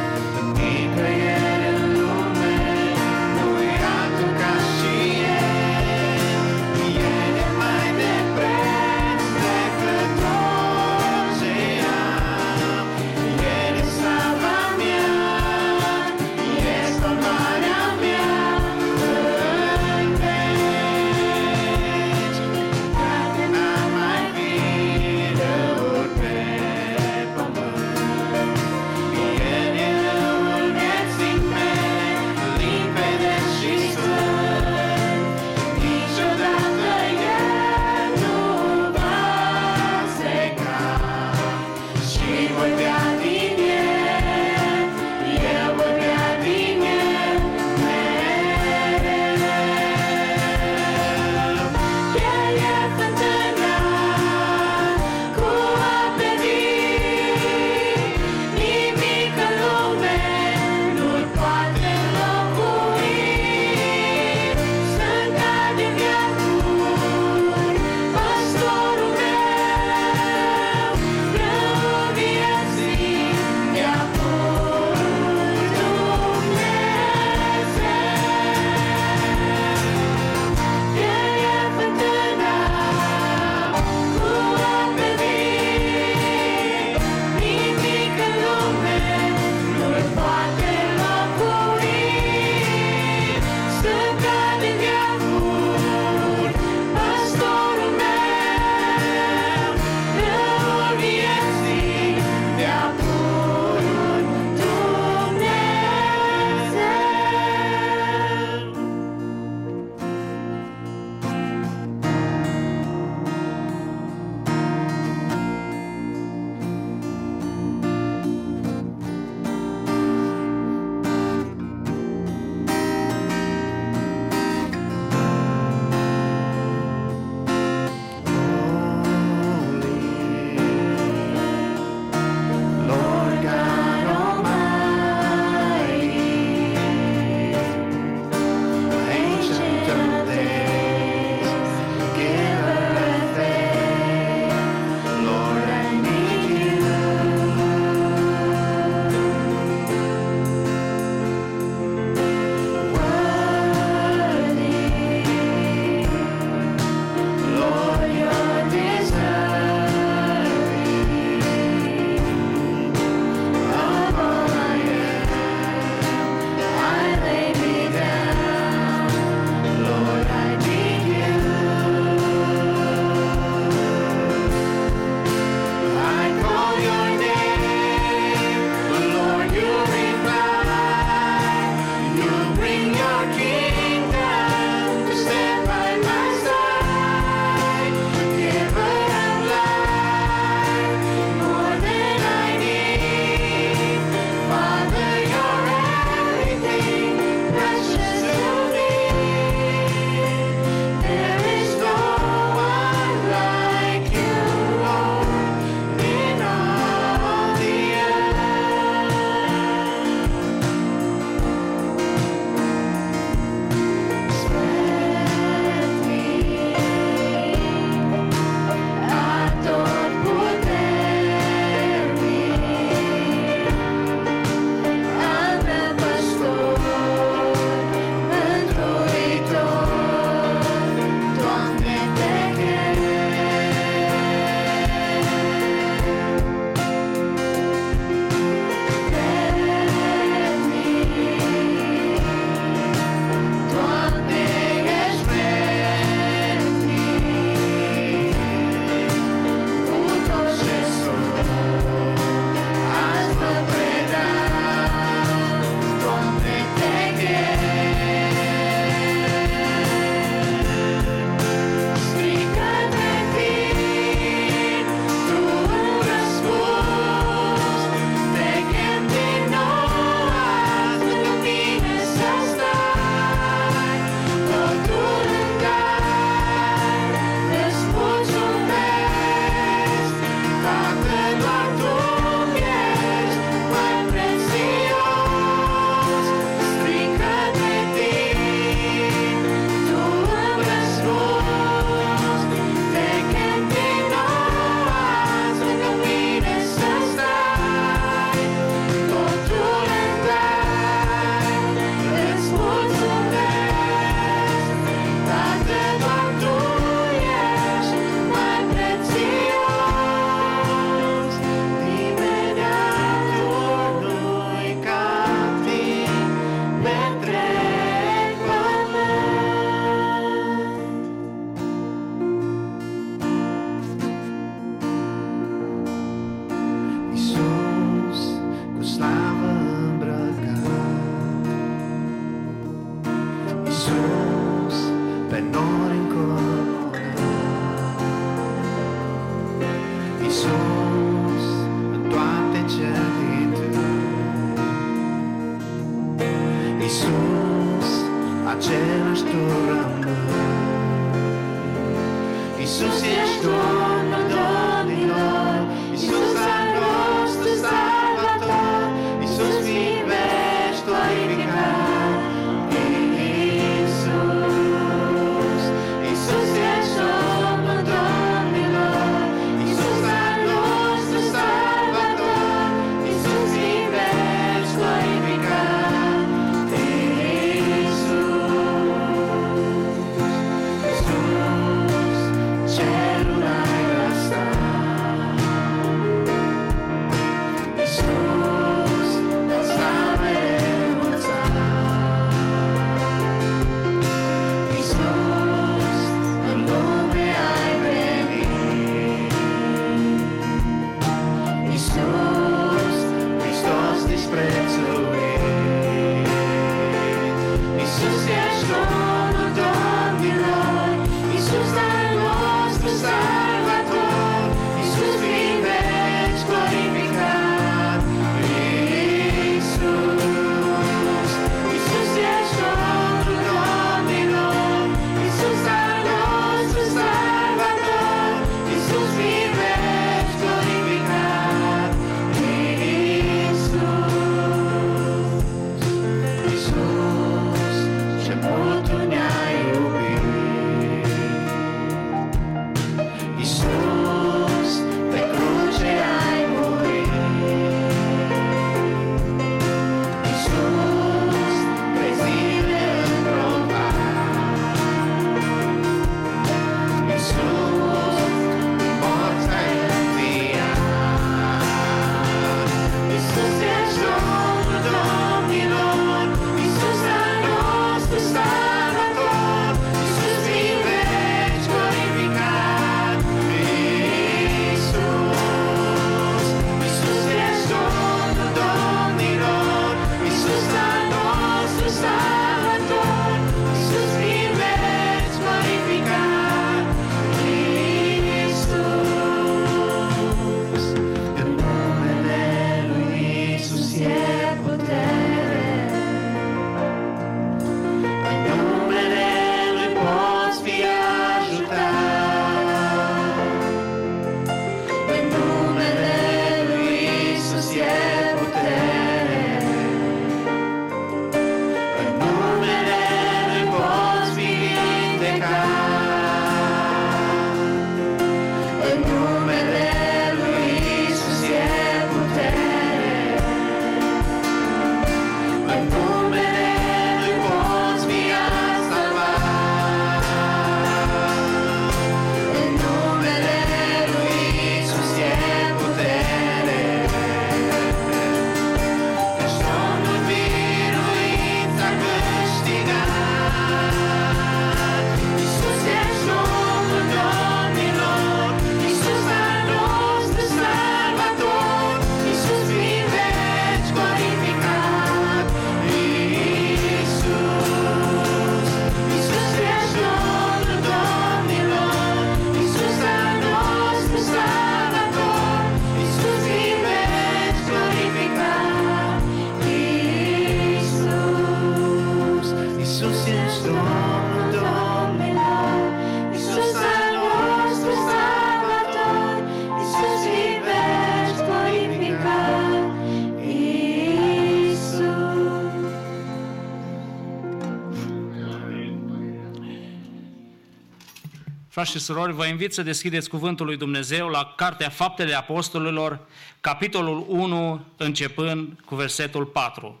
Frați și surori, vă invit să deschideți Cuvântul lui Dumnezeu la Cartea Faptele Apostolilor, capitolul 1, începând cu versetul 4.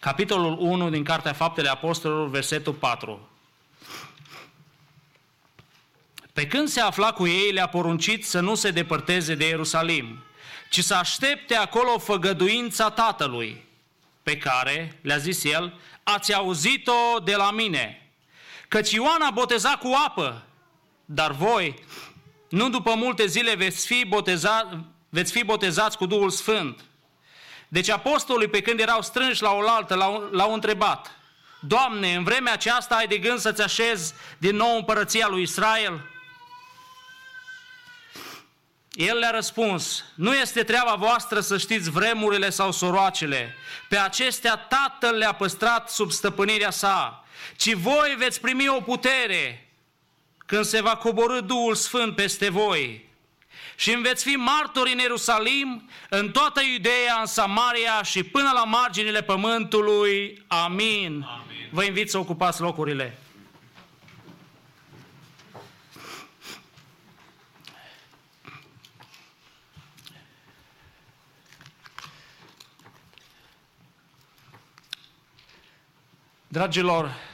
Capitolul 1 din Cartea Faptele Apostolilor, versetul 4. Pe când se afla cu ei, le-a poruncit să nu se depărteze de Ierusalim, ci să aștepte acolo făgăduința Tatălui, pe care, le-a zis el, ați auzit-o de la mine. Căci Ioan a botezat cu apă, dar voi, nu după multe zile, veți fi, boteza, veți fi botezați cu Duhul Sfânt. Deci apostolii, pe când erau strânși la oaltă, l-au, l-au întrebat, Doamne, în vremea aceasta ai de gând să-ți așezi din nou împărăția lui Israel? El le-a răspuns, nu este treaba voastră să știți vremurile sau soroacele. Pe acestea Tatăl le-a păstrat sub stăpânirea sa, ci voi veți primi o putere când se va coborâ Duhul Sfânt peste voi. Și îmi veți fi martori în Ierusalim, în toată Iudeea, în Samaria și până la marginile pământului. Amin. Amin. Vă invit să ocupați locurile. Dragilor,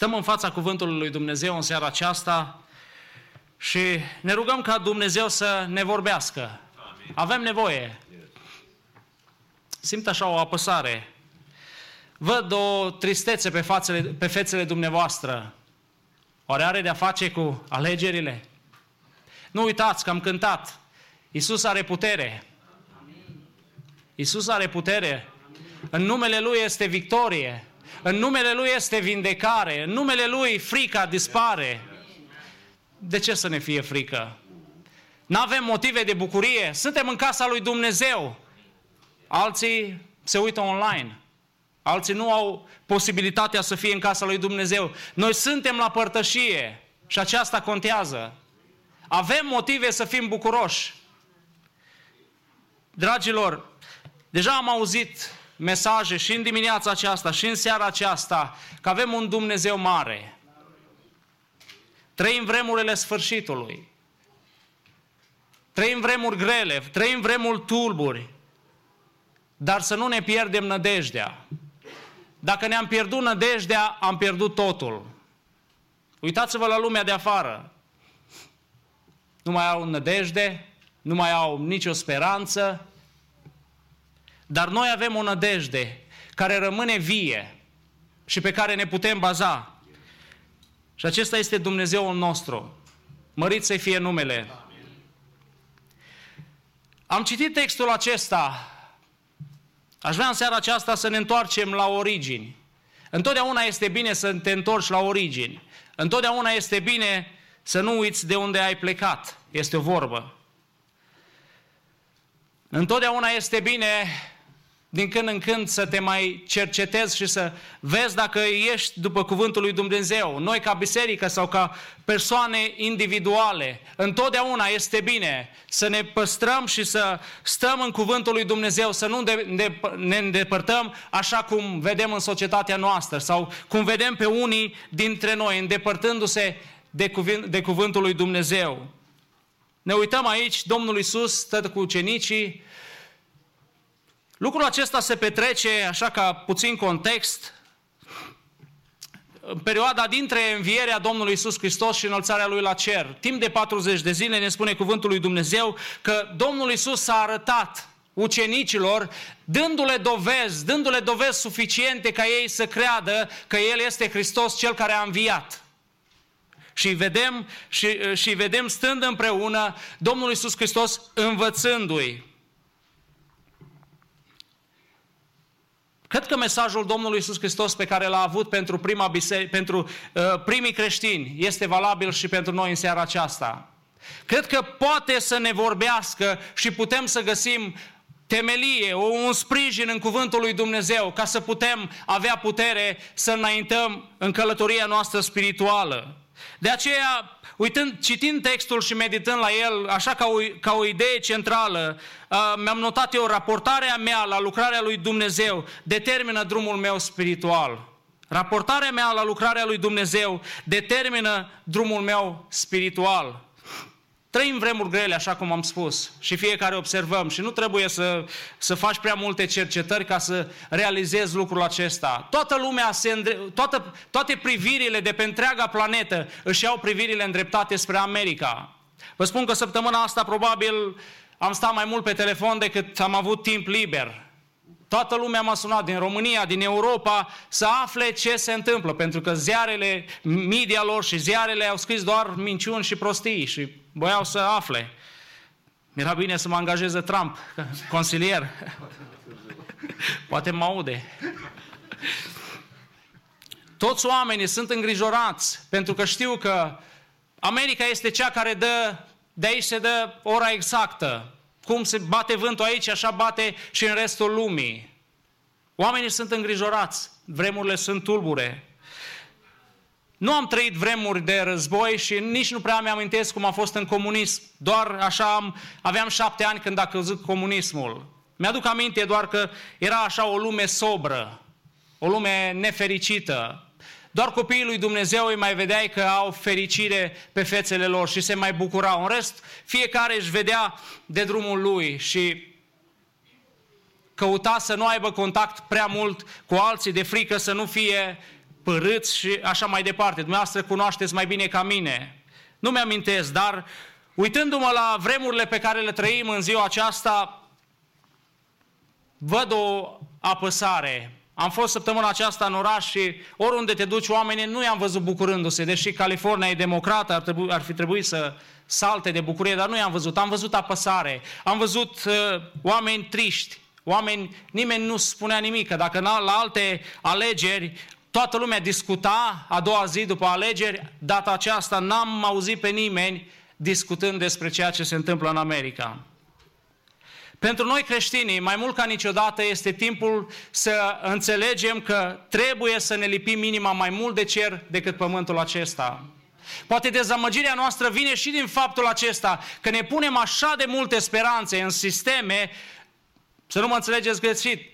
stăm în fața cuvântului lui Dumnezeu în seara aceasta și ne rugăm ca Dumnezeu să ne vorbească. Avem nevoie. Simt așa o apăsare. Văd o tristețe pe, fațele, pe fețele dumneavoastră. Oare are de-a face cu alegerile? Nu uitați că am cântat. Iisus are putere. Iisus are putere. În numele Lui este victorie. În numele Lui este vindecare. În numele Lui frica dispare. De ce să ne fie frică? Nu avem motive de bucurie. Suntem în casa lui Dumnezeu. Alții se uită online. Alții nu au posibilitatea să fie în casa lui Dumnezeu. Noi suntem la părtășie și aceasta contează. Avem motive să fim bucuroși. Dragilor, deja am auzit mesaje și în dimineața aceasta și în seara aceasta că avem un Dumnezeu mare. Trăim vremurile sfârșitului. Trăim vremuri grele, trăim vremuri tulburi. Dar să nu ne pierdem nădejdea. Dacă ne-am pierdut nădejdea, am pierdut totul. Uitați-vă la lumea de afară. Nu mai au nădejde, nu mai au nicio speranță, dar noi avem o nădejde care rămâne vie și pe care ne putem baza. Și acesta este Dumnezeul nostru. Mărit să fie numele. Am citit textul acesta. Aș vrea în seara aceasta să ne întoarcem la origini. Întotdeauna este bine să te întorci la origini. Întotdeauna este bine să nu uiți de unde ai plecat. Este o vorbă. Întotdeauna este bine din când în când să te mai cercetezi și să vezi dacă ești după cuvântul lui Dumnezeu. Noi ca biserică sau ca persoane individuale, întotdeauna este bine să ne păstrăm și să stăm în cuvântul lui Dumnezeu, să nu ne îndepărtăm așa cum vedem în societatea noastră sau cum vedem pe unii dintre noi îndepărtându-se de, cuvânt, de cuvântul lui Dumnezeu. Ne uităm aici, Domnul Isus stă cu ucenicii, Lucrul acesta se petrece, așa ca puțin context, în perioada dintre învierea Domnului Isus Hristos și înălțarea Lui la cer. Timp de 40 de zile ne spune cuvântul lui Dumnezeu că Domnul Isus s-a arătat ucenicilor, dându-le dovezi, dându-le dovezi suficiente ca ei să creadă că El este Hristos, Cel care a înviat. Și vedem, și, și vedem stând împreună Domnul Isus Hristos învățându-i. Cred că mesajul Domnului Isus Hristos pe care l-a avut pentru, prima bise- pentru uh, primii creștini este valabil și pentru noi în seara aceasta. Cred că poate să ne vorbească și putem să găsim temelie, un sprijin în cuvântul lui Dumnezeu ca să putem avea putere să înaintăm în călătoria noastră spirituală. De aceea Uitând, citind textul și meditând la el, așa ca o, ca o idee centrală, uh, mi-am notat eu, raportarea mea la lucrarea lui Dumnezeu determină drumul meu spiritual. Raportarea mea la lucrarea lui Dumnezeu determină drumul meu spiritual. Trăim vremuri grele, așa cum am spus, și fiecare observăm și nu trebuie să, să faci prea multe cercetări ca să realizezi lucrul acesta. Toată lumea, se toată, toate privirile de pe întreaga planetă își iau privirile îndreptate spre America. Vă spun că săptămâna asta probabil am stat mai mult pe telefon decât am avut timp liber. Toată lumea m-a sunat din România, din Europa, să afle ce se întâmplă, pentru că ziarele, media lor și ziarele au scris doar minciuni și prostii și voiau să afle. Era bine să mă angajeze Trump, consilier. Poate mă aude. Toți oamenii sunt îngrijorați pentru că știu că America este cea care dă de aici se dă ora exactă. Cum se bate vântul aici, așa bate și în restul lumii. Oamenii sunt îngrijorați, vremurile sunt tulbure. Nu am trăit vremuri de război și nici nu prea mi-amintesc cum a fost în comunism. Doar așa am, aveam șapte ani când a căzut comunismul. Mi-aduc aminte doar că era așa o lume sobră, o lume nefericită. Doar copiii lui Dumnezeu îi mai vedeai că au fericire pe fețele lor și se mai bucurau. În rest, fiecare își vedea de drumul lui și căuta să nu aibă contact prea mult cu alții de frică să nu fie părâți și așa mai departe. Dumneavoastră cunoașteți mai bine ca mine. Nu mi-amintesc, dar uitându-mă la vremurile pe care le trăim în ziua aceasta, văd o apăsare. Am fost săptămâna aceasta în oraș și oriunde te duci oamenii nu i-am văzut bucurându-se, deși California e democrată, ar, trebui, ar fi trebuit să salte de bucurie, dar nu i-am văzut. Am văzut apăsare, am văzut uh, oameni triști, oameni, nimeni nu spunea nimic, că dacă la alte alegeri toată lumea discuta a doua zi după alegeri, data aceasta n-am auzit pe nimeni discutând despre ceea ce se întâmplă în America. Pentru noi creștinii, mai mult ca niciodată, este timpul să înțelegem că trebuie să ne lipim inima mai mult de cer decât pământul acesta. Poate dezamăgirea noastră vine și din faptul acesta, că ne punem așa de multe speranțe în sisteme, să nu mă înțelegeți greșit,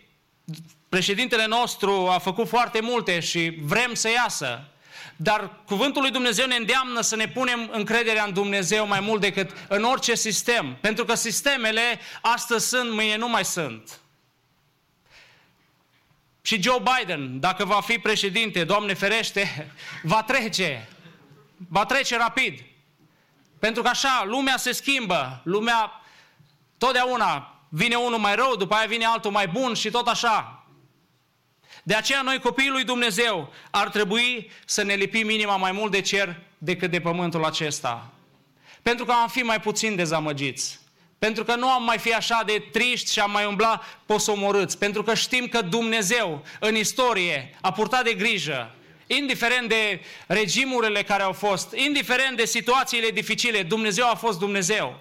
președintele nostru a făcut foarte multe și vrem să iasă, dar cuvântul lui Dumnezeu ne îndeamnă să ne punem încrederea în Dumnezeu mai mult decât în orice sistem. Pentru că sistemele astăzi sunt, mâine nu mai sunt. Și Joe Biden, dacă va fi președinte, Doamne ferește, <laughs> va trece. Va trece rapid. Pentru că așa, lumea se schimbă. Lumea, totdeauna, vine unul mai rău, după aia vine altul mai bun și tot așa. De aceea noi, copiii lui Dumnezeu, ar trebui să ne lipim inima mai mult de cer decât de pământul acesta. Pentru că am fi mai puțin dezamăgiți. Pentru că nu am mai fi așa de triști și am mai umbla posomorâți. Pentru că știm că Dumnezeu în istorie a purtat de grijă indiferent de regimurile care au fost, indiferent de situațiile dificile, Dumnezeu a fost Dumnezeu.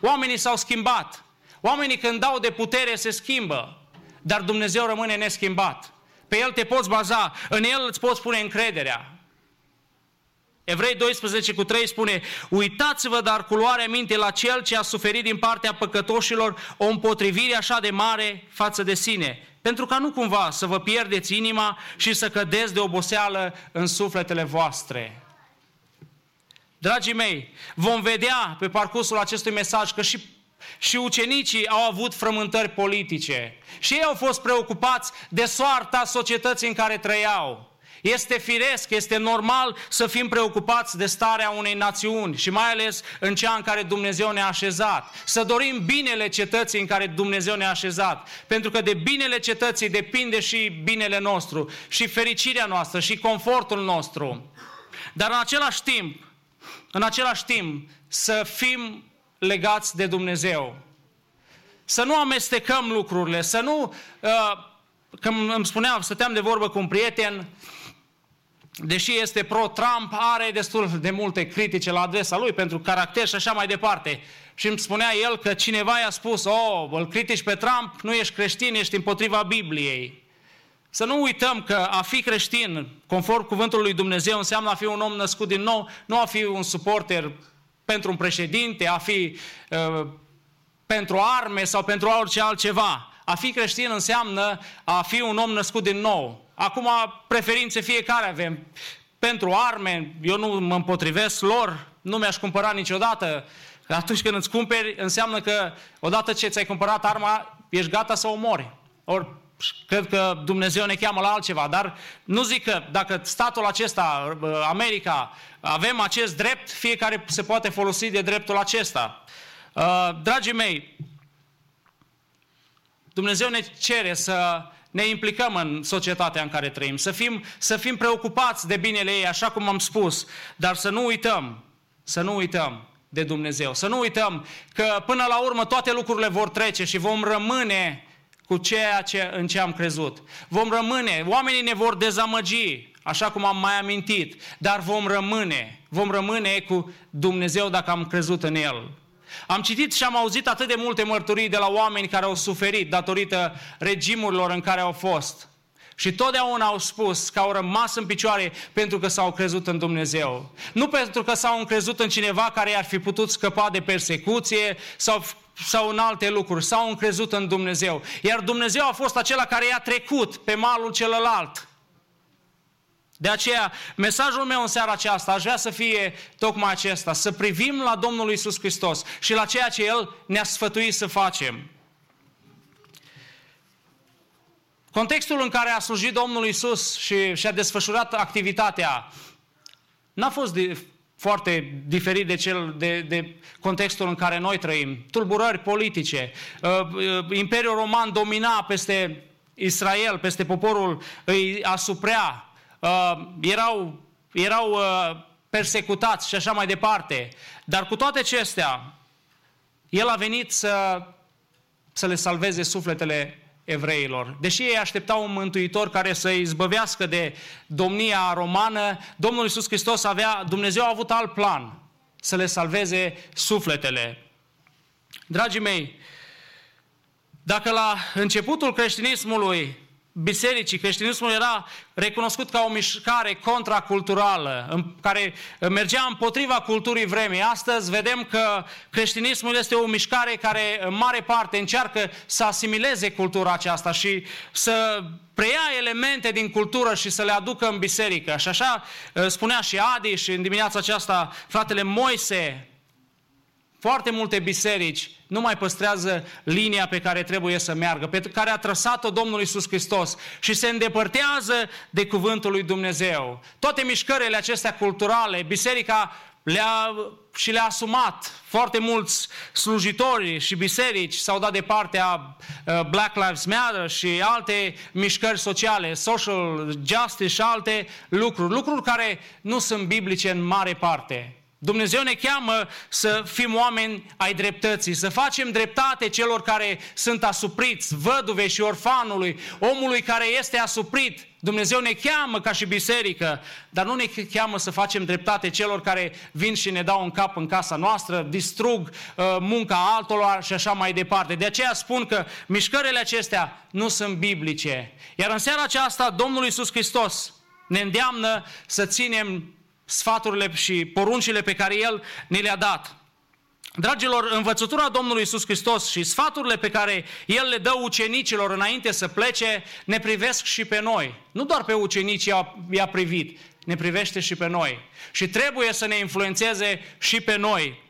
Oamenii s-au schimbat. Oamenii când dau de putere se schimbă, dar Dumnezeu rămâne neschimbat. Pe El te poți baza, în El îți poți pune încrederea. Evrei 12 cu 3 spune, uitați-vă dar cu luare minte la Cel ce a suferit din partea păcătoșilor o împotrivire așa de mare față de sine, pentru ca nu cumva să vă pierdeți inima și să cădeți de oboseală în sufletele voastre. Dragii mei, vom vedea pe parcursul acestui mesaj că și și ucenicii au avut frământări politice. Și ei au fost preocupați de soarta societății în care trăiau. Este firesc, este normal să fim preocupați de starea unei națiuni și mai ales în cea în care Dumnezeu ne-a așezat. Să dorim binele cetății în care Dumnezeu ne-a așezat. Pentru că de binele cetății depinde și binele nostru, și fericirea noastră, și confortul nostru. Dar în același timp, în același timp, să fim legați de Dumnezeu. Să nu amestecăm lucrurile, să nu... Uh, când îmi spuneam, stăteam de vorbă cu un prieten, deși este pro-Trump, are destul de multe critice la adresa lui pentru caracter și așa mai departe. Și îmi spunea el că cineva i-a spus, oh, îl critici pe Trump, nu ești creștin, ești împotriva Bibliei. Să nu uităm că a fi creștin, conform cuvântului lui Dumnezeu, înseamnă a fi un om născut din nou, nu a fi un suporter pentru un președinte, a fi uh, pentru arme sau pentru orice altceva. A fi creștin înseamnă a fi un om născut din nou. Acum, preferințe fiecare avem. Pentru arme, eu nu mă împotrivesc lor, nu mi-aș cumpăra niciodată. Atunci când îți cumperi, înseamnă că odată ce ți-ai cumpărat arma, ești gata să o mori. Ori cred că Dumnezeu ne cheamă la altceva, dar nu zic că dacă statul acesta, America, avem acest drept, fiecare se poate folosi de dreptul acesta. Uh, dragii mei, Dumnezeu ne cere să ne implicăm în societatea în care trăim, să fim, să fim preocupați de binele ei, așa cum am spus, dar să nu uităm, să nu uităm de Dumnezeu, să nu uităm că până la urmă toate lucrurile vor trece și vom rămâne cu ceea ce, în ce am crezut. Vom rămâne, oamenii ne vor dezamăgi, așa cum am mai amintit, dar vom rămâne, vom rămâne cu Dumnezeu dacă am crezut în El. Am citit și am auzit atât de multe mărturii de la oameni care au suferit datorită regimurilor în care au fost. Și totdeauna au spus că au rămas în picioare pentru că s-au crezut în Dumnezeu. Nu pentru că s-au încrezut în cineva care ar fi putut scăpa de persecuție sau, sau în alte lucruri. S-au încrezut în Dumnezeu. Iar Dumnezeu a fost acela care i-a trecut pe malul celălalt. De aceea, mesajul meu în seara aceasta aș vrea să fie tocmai acesta, să privim la Domnul Isus Hristos și la ceea ce El ne-a sfătuit să facem. Contextul în care a slujit Domnul Isus și și-a desfășurat activitatea n-a fost de, foarte diferit de, cel, de, de contextul în care noi trăim. Tulburări politice. Uh, uh, Imperiul Roman domina peste Israel, peste poporul, îi asuprea. Uh, erau erau persecutați și așa mai departe. Dar cu toate acestea, el a venit să, să le salveze sufletele evreilor. Deși ei așteptau un mântuitor care să îi izbăvească de domnia romană, Domnul Iisus Hristos avea, Dumnezeu a avut alt plan, să le salveze sufletele. Dragii mei, dacă la începutul creștinismului bisericii, creștinismul era recunoscut ca o mișcare contraculturală, în care mergea împotriva culturii vremii. Astăzi vedem că creștinismul este o mișcare care în mare parte încearcă să asimileze cultura aceasta și să preia elemente din cultură și să le aducă în biserică. Și așa uh, spunea și Adi și în dimineața aceasta fratele Moise, foarte multe biserici nu mai păstrează linia pe care trebuie să meargă, pe care a trăsat-o Domnul Isus Hristos și se îndepărtează de cuvântul lui Dumnezeu. Toate mișcările acestea culturale, biserica le-a, și le-a asumat. Foarte mulți slujitori și biserici s-au dat de partea uh, Black Lives Matter și alte mișcări sociale, social justice și alte lucruri. Lucruri care nu sunt biblice în mare parte. Dumnezeu ne cheamă să fim oameni ai dreptății, să facem dreptate celor care sunt asupriți, văduve și orfanului, omului care este asuprit. Dumnezeu ne cheamă ca și biserică, dar nu ne cheamă să facem dreptate celor care vin și ne dau un cap în casa noastră, distrug uh, munca altora și așa mai departe. De aceea spun că mișcările acestea nu sunt biblice. Iar în seara aceasta Domnul Iisus Hristos ne îndeamnă să ținem sfaturile și poruncile pe care El ne le-a dat. Dragilor, învățătura Domnului Isus Hristos și sfaturile pe care El le dă ucenicilor înainte să plece, ne privesc și pe noi. Nu doar pe ucenici i-a privit, ne privește și pe noi. Și trebuie să ne influențeze și pe noi.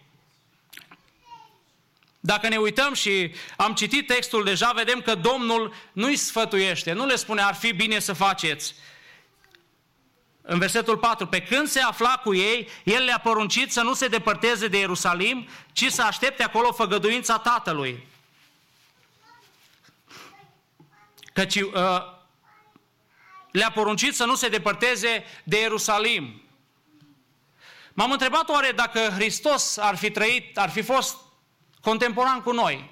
Dacă ne uităm și am citit textul deja, vedem că Domnul nu-i sfătuiește, nu le spune ar fi bine să faceți, în versetul 4, pe când se afla cu ei, el le-a poruncit să nu se depărteze de Ierusalim, ci să aștepte acolo făgăduința Tatălui. Căci uh, le-a poruncit să nu se depărteze de Ierusalim. M-am întrebat oare dacă Hristos ar fi trăit, ar fi fost contemporan cu noi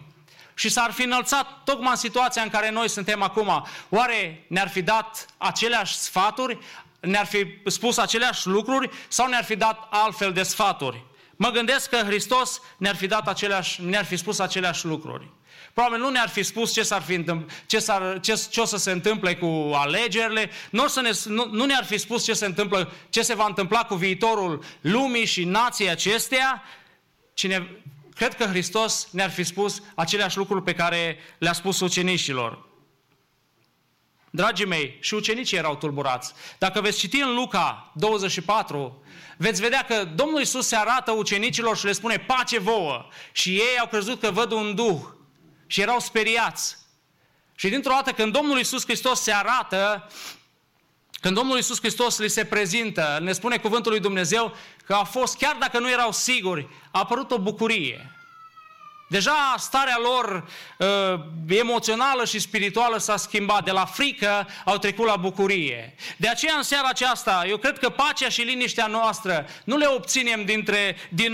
și s-ar fi înălțat tocmai în situația în care noi suntem acum, oare ne-ar fi dat aceleași sfaturi, ne-ar fi spus aceleași lucruri sau ne-ar fi dat altfel de sfaturi. Mă gândesc că Hristos ne-ar fi, dat aceleași, ne-ar fi spus aceleași lucruri. Probabil nu ne-ar fi spus ce, s-ar fi ce, s-ar, ce, ce o să se întâmple cu alegerile, nu, să ne, nu, nu ne-ar fi spus ce se, întâmplă, ce se va întâmpla cu viitorul lumii și nației acesteia, cine, cred că Hristos ne-ar fi spus aceleași lucruri pe care le-a spus ucenicilor. Dragii mei, și ucenicii erau tulburați. Dacă veți citi în Luca 24, veți vedea că Domnul Isus se arată ucenicilor și le spune pace vouă. Și ei au crezut că văd un duh și erau speriați. Și dintr-o dată când Domnul Isus Hristos se arată, când Domnul Isus Hristos li se prezintă, ne spune cuvântul lui Dumnezeu că a fost, chiar dacă nu erau siguri, a apărut o bucurie. Deja starea lor uh, emoțională și spirituală s-a schimbat. De la frică au trecut la bucurie. De aceea în seara aceasta, eu cred că pacea și liniștea noastră nu le obținem, dintre, din,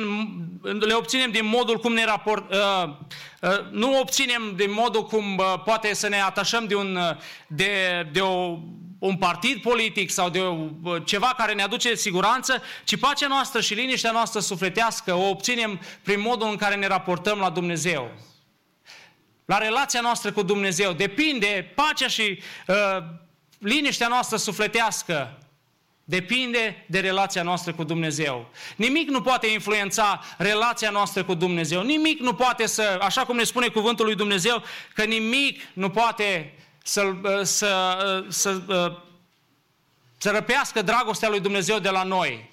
le obținem din modul cum ne raport, uh, uh, nu obținem din modul cum uh, poate să ne atașăm de, un, uh, de, de o un partid politic sau de o, ceva care ne aduce siguranță, ci pacea noastră și liniștea noastră sufletească o obținem prin modul în care ne raportăm la Dumnezeu. La relația noastră cu Dumnezeu. Depinde pacea și uh, liniștea noastră sufletească Depinde de relația noastră cu Dumnezeu. Nimic nu poate influența relația noastră cu Dumnezeu. Nimic nu poate să, așa cum ne spune cuvântul lui Dumnezeu, că nimic nu poate să, să, să, să, să răpească dragostea lui Dumnezeu de la noi.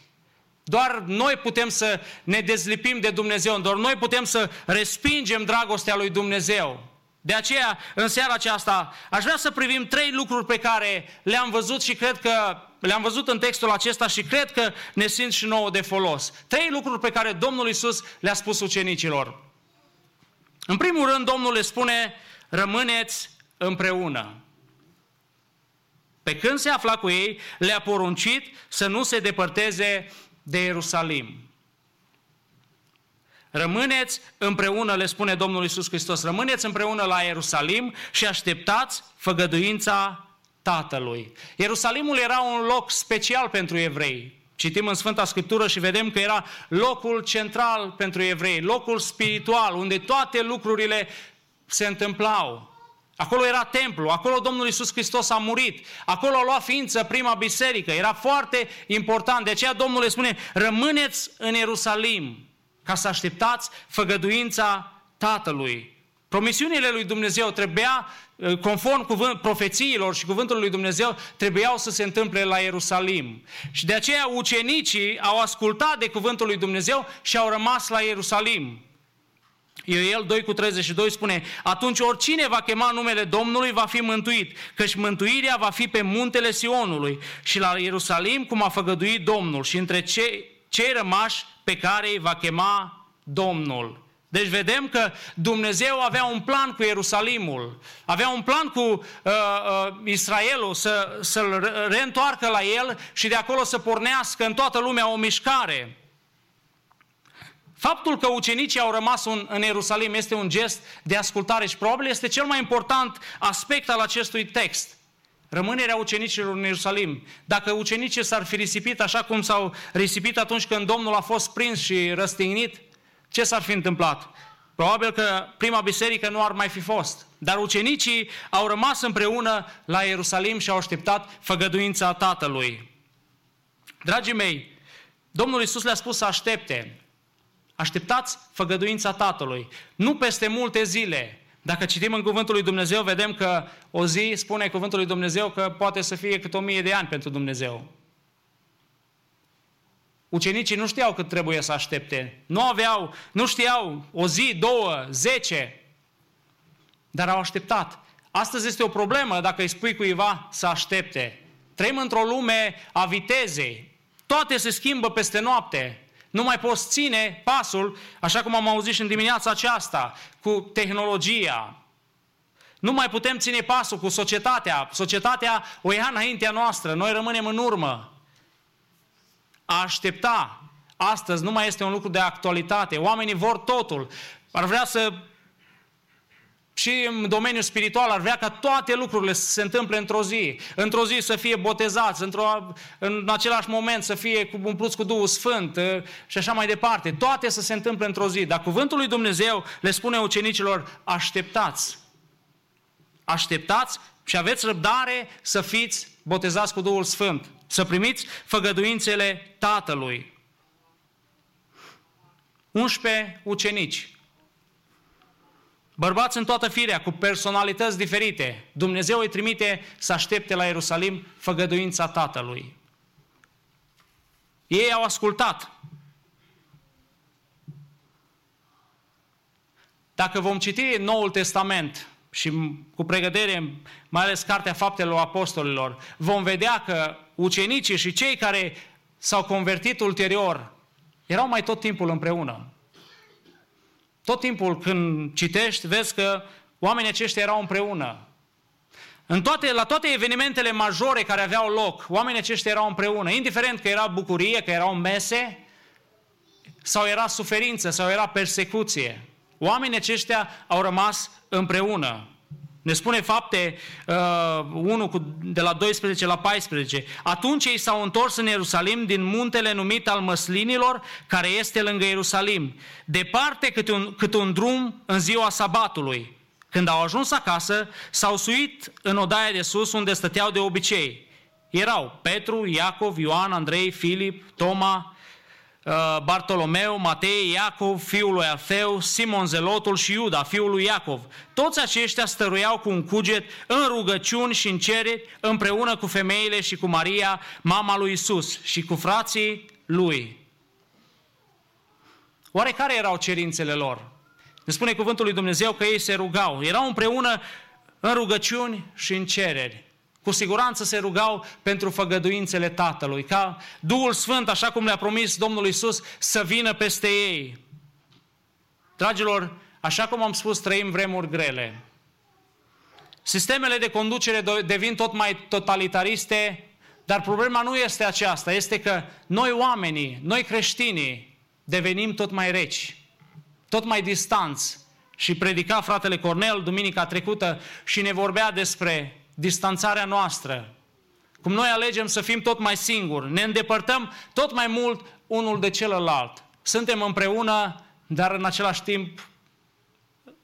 Doar noi putem să ne dezlipim de Dumnezeu, doar noi putem să respingem dragostea lui Dumnezeu. De aceea, în seara aceasta, aș vrea să privim trei lucruri pe care le-am văzut și cred că le-am văzut în textul acesta și cred că ne simt și nouă de folos. Trei lucruri pe care Domnul Isus le-a spus ucenicilor. În primul rând, Domnul le spune, rămâneți împreună. Pe când se afla cu ei, le-a poruncit să nu se depărteze de Ierusalim. Rămâneți împreună, le spune Domnul Isus Hristos, rămâneți împreună la Ierusalim și așteptați făgăduința Tatălui. Ierusalimul era un loc special pentru evrei. Citim în Sfânta Scriptură și vedem că era locul central pentru evrei, locul spiritual, unde toate lucrurile se întâmplau. Acolo era templu, acolo Domnul Isus Hristos a murit, acolo a luat ființă prima biserică, era foarte important. De aceea Domnul le spune, rămâneți în Ierusalim ca să așteptați făgăduința Tatălui. Promisiunile lui Dumnezeu trebuia, eh, conform cuvânt, profețiilor și cuvântului lui Dumnezeu, trebuiau să se întâmple la Ierusalim. Și de aceea ucenicii au ascultat de cuvântul lui Dumnezeu și au rămas la Ierusalim. Ioel 2 cu 32 spune, atunci oricine va chema numele Domnului va fi mântuit, căci mântuirea va fi pe muntele Sionului și la Ierusalim cum a făgăduit Domnul și între cei, cei rămași pe care îi va chema Domnul. Deci vedem că Dumnezeu avea un plan cu Ierusalimul, avea un plan cu uh, uh, Israelul să, să-l reîntoarcă la el și de acolo să pornească în toată lumea o mișcare. Faptul că ucenicii au rămas un, în Ierusalim este un gest de ascultare și probabil este cel mai important aspect al acestui text. Rămânerea ucenicilor în Ierusalim. Dacă ucenicii s-ar fi risipit așa cum s-au risipit atunci când Domnul a fost prins și răstignit, ce s-ar fi întâmplat? Probabil că prima biserică nu ar mai fi fost. Dar ucenicii au rămas împreună la Ierusalim și au așteptat făgăduința Tatălui. Dragii mei, Domnul Isus le-a spus să aștepte. Așteptați făgăduința Tatălui. Nu peste multe zile. Dacă citim în Cuvântul lui Dumnezeu, vedem că o zi, spune Cuvântul lui Dumnezeu, că poate să fie cât o mie de ani pentru Dumnezeu. Ucenicii nu știau cât trebuie să aștepte. Nu aveau, nu știau o zi, două, zece, dar au așteptat. Astăzi este o problemă dacă îi spui cuiva să aștepte. Trăim într-o lume a vitezei. Toate se schimbă peste noapte. Nu mai poți ține pasul, așa cum am auzit și în dimineața aceasta, cu tehnologia. Nu mai putem ține pasul cu societatea. Societatea o ia înaintea noastră, noi rămânem în urmă. A aștepta astăzi nu mai este un lucru de actualitate. Oamenii vor totul. Ar vrea să și în domeniul spiritual ar vrea ca toate lucrurile să se întâmple într-o zi. Într-o zi să fie botezați, într-o, în același moment să fie umpluți cu Duhul Sfânt ă, și așa mai departe. Toate să se întâmple într-o zi. Dar cuvântul lui Dumnezeu le spune ucenicilor, așteptați. Așteptați și aveți răbdare să fiți botezați cu Duhul Sfânt. Să primiți făgăduințele Tatălui. 11 ucenici Bărbați în toată firea, cu personalități diferite. Dumnezeu îi trimite să aștepte la Ierusalim făgăduința Tatălui. Ei au ascultat. Dacă vom citi Noul Testament și cu pregătire, mai ales Cartea Faptelor Apostolilor, vom vedea că ucenicii și cei care s-au convertit ulterior erau mai tot timpul împreună. Tot timpul când citești, vezi că oamenii aceștia erau împreună. În toate, la toate evenimentele majore care aveau loc, oamenii aceștia erau împreună, indiferent că era bucurie, că erau mese, sau era suferință, sau era persecuție. Oamenii aceștia au rămas împreună. Ne spune fapte uh, 1 cu, de la 12 la 14. Atunci ei s-au întors în Ierusalim din muntele numit al măslinilor, care este lângă Ierusalim, departe cât un, cât un drum în ziua sabatului. Când au ajuns acasă, s-au suit în odaia de sus unde stăteau de obicei. Erau Petru, Iacov, Ioan, Andrei, Filip, Toma, Uh, Bartolomeu, Matei, Iacov, fiul lui Alfeu, Simon Zelotul și Iuda, fiul lui Iacov. Toți aceștia stăruiau cu un cuget în rugăciuni și în cereri împreună cu femeile și cu Maria, mama lui Isus și cu frații lui. Oare care erau cerințele lor? Ne spune cuvântul lui Dumnezeu că ei se rugau. Erau împreună în rugăciuni și în cereri cu siguranță se rugau pentru făgăduințele Tatălui, ca Duhul Sfânt, așa cum le-a promis Domnul Isus, să vină peste ei. Dragilor, așa cum am spus, trăim vremuri grele. Sistemele de conducere devin tot mai totalitariste, dar problema nu este aceasta, este că noi oamenii, noi creștinii, devenim tot mai reci, tot mai distanți. Și predica fratele Cornel duminica trecută și ne vorbea despre distanțarea noastră, cum noi alegem să fim tot mai singuri, ne îndepărtăm tot mai mult unul de celălalt. Suntem împreună, dar în același timp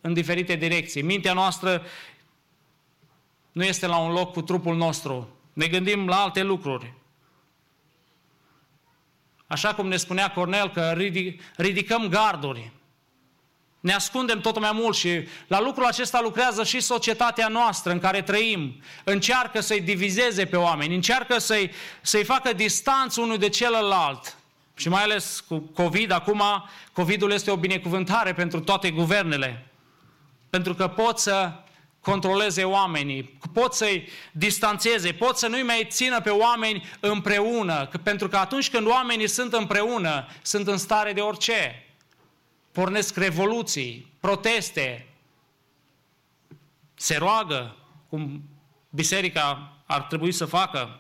în diferite direcții. Mintea noastră nu este la un loc cu trupul nostru. Ne gândim la alte lucruri. Așa cum ne spunea Cornel că ridicăm garduri. Ne ascundem tot mai mult și la lucrul acesta lucrează și societatea noastră în care trăim. Încearcă să-i divizeze pe oameni, încearcă să-i, să-i facă distanță unul de celălalt. Și mai ales cu COVID, acum COVID-ul este o binecuvântare pentru toate guvernele. Pentru că pot să controleze oamenii, pot să-i distanțeze, pot să nu-i mai țină pe oameni împreună. Pentru că atunci când oamenii sunt împreună, sunt în stare de orice pornesc revoluții, proteste, se roagă, cum biserica ar trebui să facă.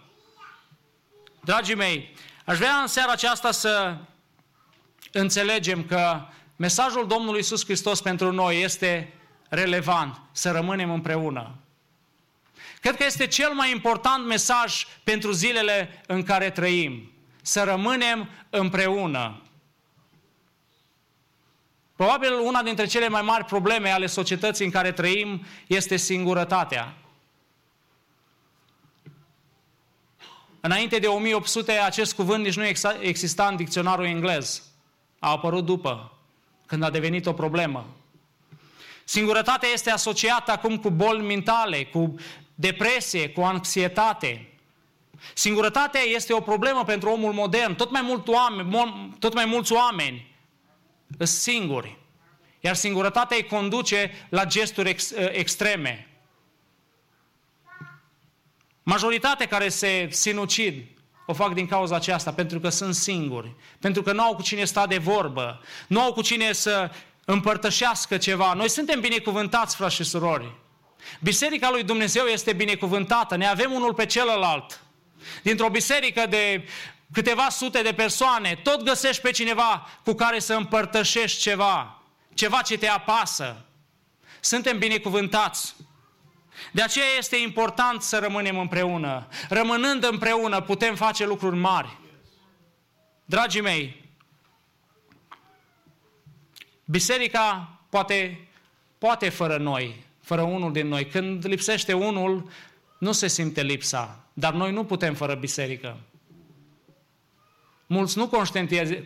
Dragii mei, aș vrea în seara aceasta să înțelegem că mesajul Domnului Isus Hristos pentru noi este relevant, să rămânem împreună. Cred că este cel mai important mesaj pentru zilele în care trăim. Să rămânem împreună. Probabil una dintre cele mai mari probleme ale societății în care trăim este singurătatea. Înainte de 1800, acest cuvânt nici nu exista în dicționarul englez. A apărut după, când a devenit o problemă. Singurătatea este asociată acum cu boli mentale, cu depresie, cu anxietate. Singurătatea este o problemă pentru omul modern. Tot mai, mult oameni, tot mai mulți oameni sunt singuri. Iar singurătatea îi conduce la gesturi ex, ă, extreme. Majoritatea care se sinucid o fac din cauza aceasta, pentru că sunt singuri, pentru că nu au cu cine sta de vorbă, nu au cu cine să împărtășească ceva. Noi suntem binecuvântați, frați și surori. Biserica lui Dumnezeu este binecuvântată, ne avem unul pe celălalt. Dintr-o biserică de câteva sute de persoane, tot găsești pe cineva cu care să împărtășești ceva, ceva ce te apasă. Suntem binecuvântați. De aceea este important să rămânem împreună. Rămânând împreună putem face lucruri mari. Dragii mei, biserica poate, poate fără noi, fără unul din noi. Când lipsește unul, nu se simte lipsa. Dar noi nu putem fără biserică. Mulți nu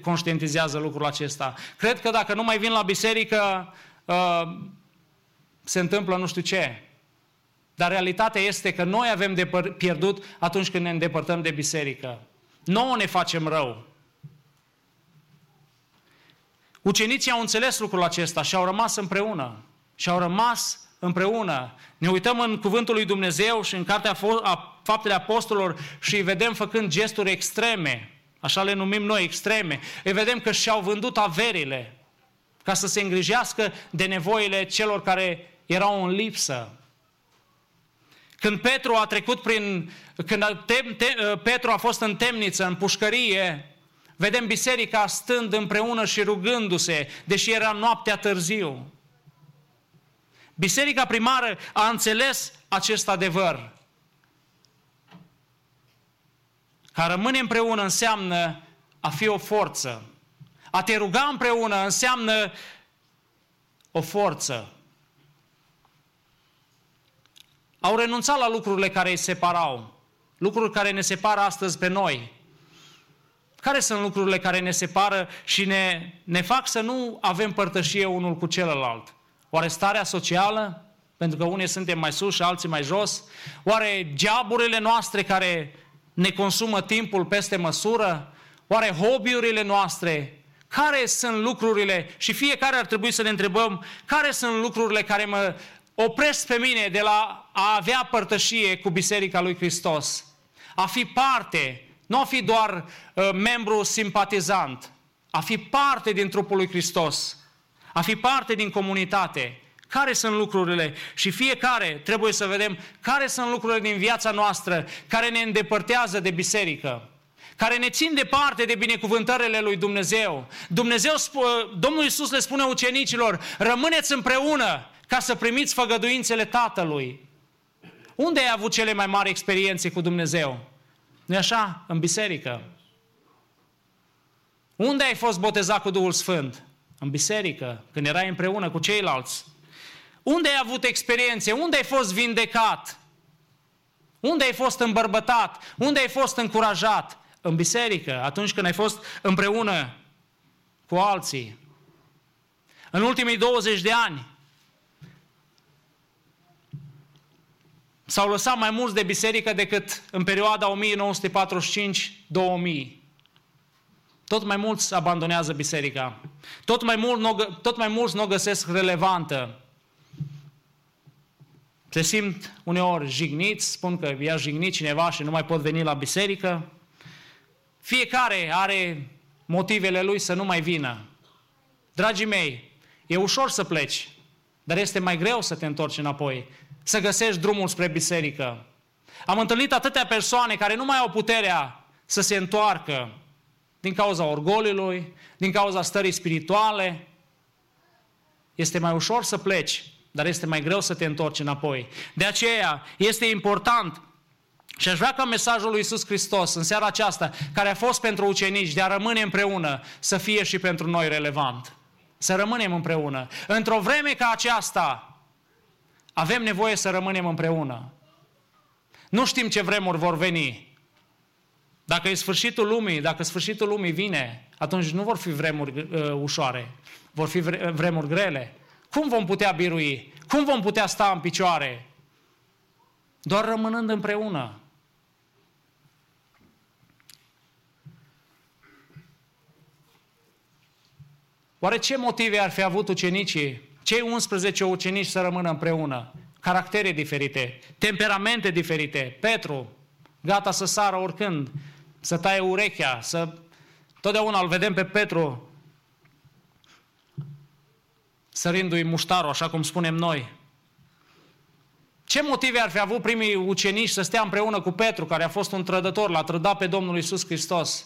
conștientizează lucrul acesta. Cred că dacă nu mai vin la biserică, uh, se întâmplă nu știu ce. Dar realitatea este că noi avem de pierdut atunci când ne îndepărtăm de biserică. Nouă ne facem rău. Ucenicii au înțeles lucrul acesta și au rămas împreună. Și au rămas împreună. Ne uităm în Cuvântul lui Dumnezeu și în Cartea Faptele Apostolilor și îi vedem făcând gesturi extreme așa le numim noi, extreme, îi vedem că și-au vândut averile ca să se îngrijească de nevoile celor care erau în lipsă. Când Petru a trecut prin, când te, te, Petru a fost în temniță, în pușcărie, vedem biserica stând împreună și rugându-se, deși era noaptea târziu. Biserica primară a înțeles acest adevăr. Ca rămâne împreună înseamnă a fi o forță. A te ruga împreună înseamnă o forță. Au renunțat la lucrurile care îi separau, lucruri care ne separă astăzi pe noi. Care sunt lucrurile care ne separă și ne, ne fac să nu avem părtășie unul cu celălalt? Oare starea socială? Pentru că unii suntem mai sus și alții mai jos? Oare geaburile noastre care ne consumă timpul peste măsură? Oare hobby-urile noastre? Care sunt lucrurile, și fiecare ar trebui să ne întrebăm, care sunt lucrurile care mă opresc pe mine de la a avea părtășie cu Biserica lui Hristos? A fi parte, nu a fi doar uh, membru simpatizant, a fi parte din trupul lui Hristos, a fi parte din comunitate. Care sunt lucrurile? Și fiecare trebuie să vedem care sunt lucrurile din viața noastră care ne îndepărtează de biserică care ne țin departe de binecuvântările lui Dumnezeu. Dumnezeu, Domnul Iisus le spune ucenicilor, rămâneți împreună ca să primiți făgăduințele Tatălui. Unde ai avut cele mai mari experiențe cu Dumnezeu? nu așa? În biserică. Unde ai fost botezat cu Duhul Sfânt? În biserică, când erai împreună cu ceilalți. Unde ai avut experiențe? Unde ai fost vindecat? Unde ai fost îmbărbătat? Unde ai fost încurajat? În biserică, atunci când ai fost împreună cu alții. În ultimii 20 de ani s-au lăsat mai mulți de biserică decât în perioada 1945-2000. Tot mai mulți abandonează biserica. Tot mai, mult, tot mai mulți nu o găsesc relevantă. Se simt uneori jigniți, spun că i-a jignit cineva și nu mai pot veni la biserică. Fiecare are motivele lui să nu mai vină. Dragii mei, e ușor să pleci, dar este mai greu să te întorci înapoi, să găsești drumul spre biserică. Am întâlnit atâtea persoane care nu mai au puterea să se întoarcă din cauza orgoliului, din cauza stării spirituale. Este mai ușor să pleci, dar este mai greu să te întorci înapoi. De aceea este important și aș vrea ca mesajul lui Iisus Hristos în seara aceasta, care a fost pentru ucenici, de a rămâne împreună, să fie și pentru noi relevant. Să rămânem împreună. Într-o vreme ca aceasta, avem nevoie să rămânem împreună. Nu știm ce vremuri vor veni. Dacă e sfârșitul lumii, dacă sfârșitul lumii vine, atunci nu vor fi vremuri uh, ușoare, vor fi vre- vremuri grele. Cum vom putea birui? Cum vom putea sta în picioare? Doar rămânând împreună. Oare ce motive ar fi avut ucenicii, cei 11 ucenici să rămână împreună? Caractere diferite, temperamente diferite. Petru, gata să sară oricând, să taie urechea, să... Totdeauna îl vedem pe Petru sărindu-i muștarul, așa cum spunem noi. Ce motive ar fi avut primii ucenici să stea împreună cu Petru, care a fost un trădător, l-a trădat pe Domnul Isus Hristos?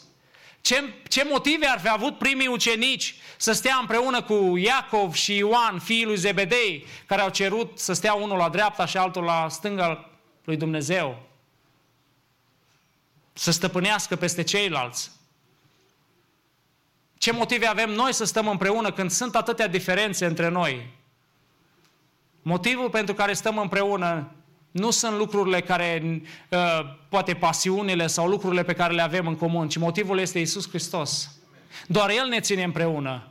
Ce, ce motive ar fi avut primii ucenici să stea împreună cu Iacov și Ioan, fiii lui Zebedei, care au cerut să stea unul la dreapta și altul la stânga lui Dumnezeu? Să stăpânească peste ceilalți. Ce motive avem noi să stăm împreună când sunt atâtea diferențe între noi? Motivul pentru care stăm împreună nu sunt lucrurile care, uh, poate pasiunile sau lucrurile pe care le avem în comun, ci motivul este Isus Hristos. Doar El ne ține împreună.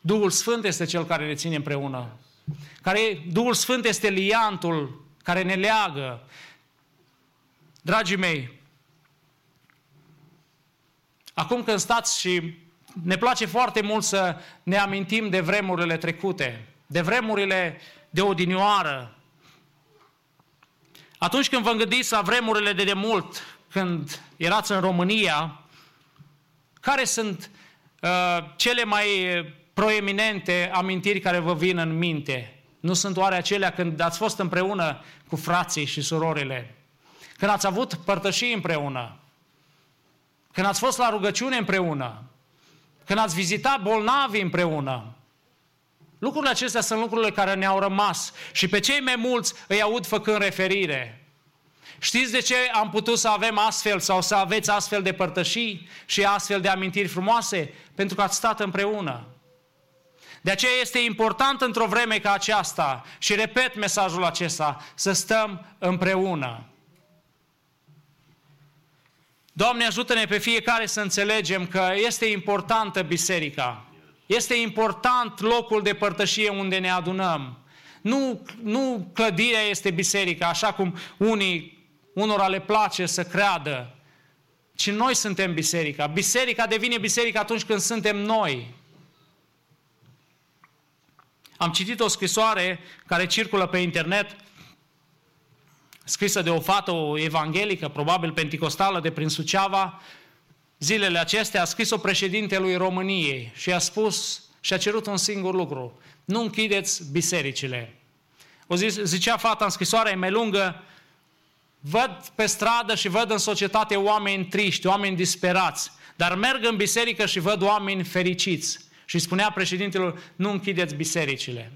Duhul Sfânt este Cel care ne ține împreună. Care, Duhul Sfânt este liantul care ne leagă. Dragii mei, acum când stați și ne place foarte mult să ne amintim de vremurile trecute, de vremurile de odinioară. Atunci când vă gândiți la vremurile de demult, când erați în România, care sunt uh, cele mai proeminente amintiri care vă vin în minte? Nu sunt oare acelea când ați fost împreună cu frații și surorile? Când ați avut părtășii împreună? Când ați fost la rugăciune împreună? când ați vizitat bolnavi împreună. Lucrurile acestea sunt lucrurile care ne-au rămas și pe cei mai mulți îi aud făcând referire. Știți de ce am putut să avem astfel sau să aveți astfel de părtășii și astfel de amintiri frumoase? Pentru că ați stat împreună. De aceea este important într-o vreme ca aceasta, și repet mesajul acesta, să stăm împreună. Doamne, ajută-ne pe fiecare să înțelegem că este importantă biserica. Este important locul de părtășie unde ne adunăm. Nu, nu clădirea este biserica, așa cum unii, unora le place să creadă, ci noi suntem biserica. Biserica devine biserica atunci când suntem noi. Am citit o scrisoare care circulă pe internet, scrisă de o fată o evanghelică, probabil penticostală de prin Suceava, zilele acestea a scris-o președintelui României și a spus și a cerut un singur lucru. Nu închideți bisericile. O zi, zicea fata în scrisoare, e mai lungă, văd pe stradă și văd în societate oameni triști, oameni disperați, dar merg în biserică și văd oameni fericiți. Și spunea președintelor, nu închideți bisericile.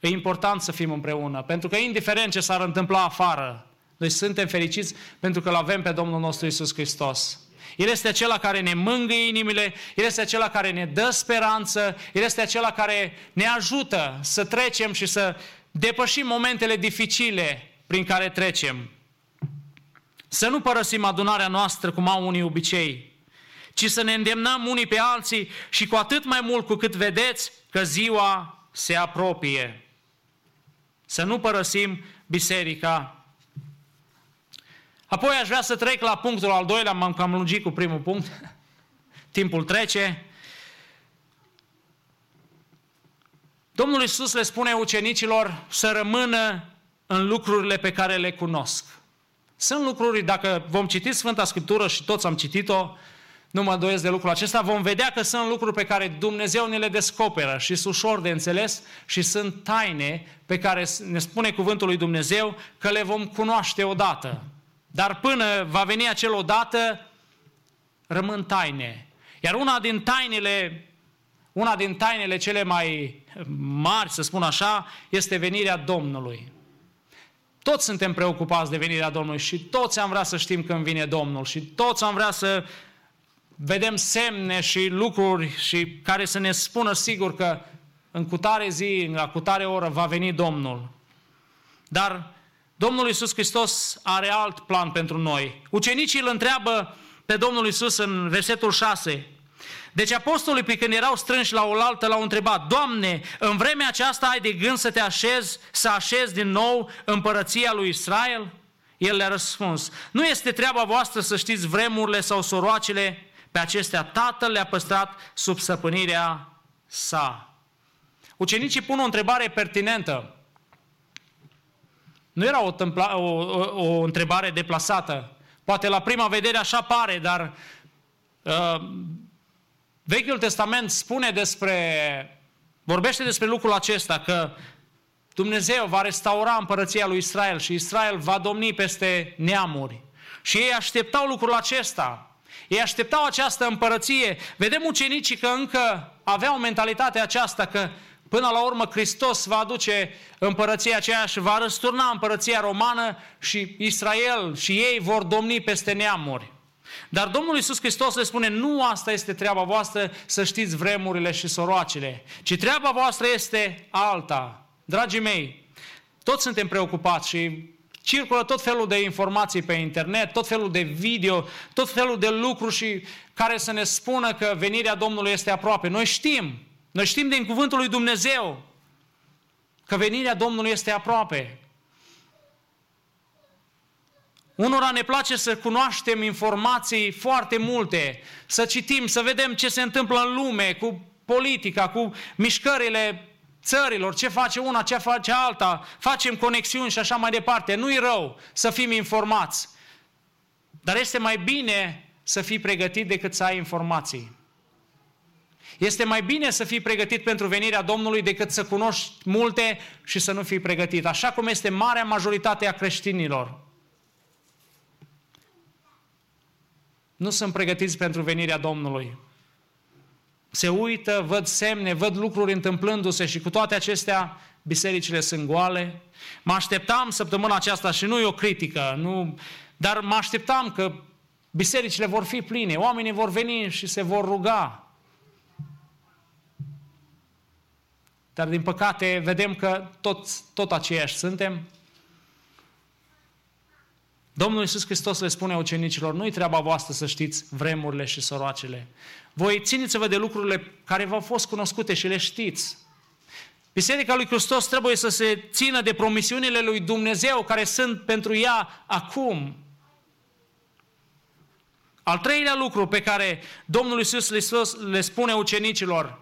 E important să fim împreună, pentru că indiferent ce s-ar întâmpla afară, noi suntem fericiți pentru că îl avem pe Domnul nostru Isus Hristos. El este acela care ne mângâie inimile, El este acela care ne dă speranță, El este acela care ne ajută să trecem și să depășim momentele dificile prin care trecem. Să nu părăsim adunarea noastră cum au unii obicei, ci să ne îndemnăm unii pe alții și cu atât mai mult cu cât vedeți că ziua se apropie. Să nu părăsim biserica Apoi aș vrea să trec la punctul al doilea, m-am cam lungit cu primul punct, <laughs> timpul trece. Domnul Iisus le spune ucenicilor să rămână în lucrurile pe care le cunosc. Sunt lucruri, dacă vom citi Sfânta Scriptură și toți am citit-o, nu mă doiesc de lucrul acesta, vom vedea că sunt lucruri pe care Dumnezeu ne le descoperă și sunt ușor de înțeles și sunt taine pe care ne spune cuvântul lui Dumnezeu că le vom cunoaște odată. Dar până va veni acel odată, rămân taine. Iar una din tainele, una din tainele cele mai mari, să spun așa, este venirea Domnului. Toți suntem preocupați de venirea Domnului și toți am vrea să știm când vine Domnul și toți am vrea să vedem semne și lucruri și care să ne spună sigur că în cutare zi, la cutare oră va veni Domnul. Dar Domnul Iisus Hristos are alt plan pentru noi. Ucenicii îl întreabă pe Domnul Iisus în versetul 6. Deci apostolii pe când erau strânși la oaltă l-au întrebat, Doamne, în vremea aceasta ai de gând să te așezi, să așezi din nou împărăția lui Israel? El le-a răspuns, nu este treaba voastră să știți vremurile sau soroacele, pe acestea Tatăl le-a păstrat sub săpânirea sa. Ucenicii pun o întrebare pertinentă. Nu era o, tâmpla, o, o, o întrebare deplasată. Poate la prima vedere așa pare, dar uh, Vechiul Testament spune despre, vorbește despre lucrul acesta, că Dumnezeu va restaura împărăția lui Israel și Israel va domni peste neamuri. Și ei așteptau lucrul acesta. Ei așteptau această împărăție. Vedem ucenicii că încă aveau mentalitatea aceasta că Până la urmă, Hristos va aduce împărăția aceea și va răsturna împărăția romană și Israel și ei vor domni peste neamuri. Dar Domnul Iisus Hristos le spune, nu asta este treaba voastră să știți vremurile și soroacele, ci treaba voastră este alta. Dragii mei, toți suntem preocupați și circulă tot felul de informații pe internet, tot felul de video, tot felul de lucruri și care să ne spună că venirea Domnului este aproape. Noi știm, noi știm din cuvântul lui Dumnezeu că venirea Domnului este aproape. Unora ne place să cunoaștem informații foarte multe, să citim, să vedem ce se întâmplă în lume cu politica, cu mișcările țărilor, ce face una, ce face alta, facem conexiuni și așa mai departe. Nu-i rău să fim informați, dar este mai bine să fii pregătit decât să ai informații. Este mai bine să fii pregătit pentru venirea Domnului decât să cunoști multe și să nu fii pregătit, așa cum este marea majoritate a creștinilor. nu sunt pregătiți pentru venirea Domnului. Se uită, văd semne, văd lucruri întâmplându-se și cu toate acestea bisericile sunt goale. Mă așteptam săptămâna aceasta și nu e o critică, nu, dar mă așteptam că bisericile vor fi pline, oamenii vor veni și se vor ruga. Dar din păcate vedem că tot, tot aceiași suntem. Domnul Iisus Hristos le spune ucenicilor, nu-i treaba voastră să știți vremurile și soroacele. Voi țineți-vă de lucrurile care v-au fost cunoscute și le știți. Biserica lui Hristos trebuie să se țină de promisiunile lui Dumnezeu care sunt pentru ea acum. Al treilea lucru pe care Domnul Iisus Hristos le spune ucenicilor,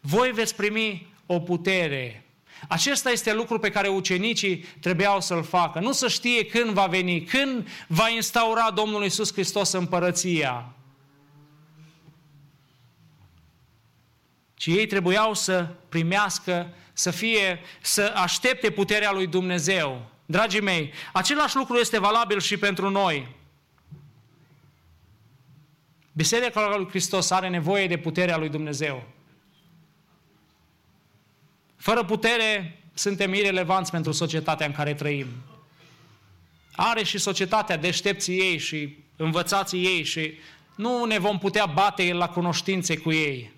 voi veți primi o putere. Acesta este lucru pe care ucenicii trebuiau să-l facă. Nu să știe când va veni, când va instaura Domnul Iisus Hristos împărăția. Ci ei trebuiau să primească, să fie, să aștepte puterea lui Dumnezeu. Dragii mei, același lucru este valabil și pentru noi. Biserica lui Hristos are nevoie de puterea lui Dumnezeu. Fără putere, suntem irelevanți pentru societatea în care trăim. Are și societatea deștepții ei și învățații ei și nu ne vom putea bate la cunoștințe cu ei.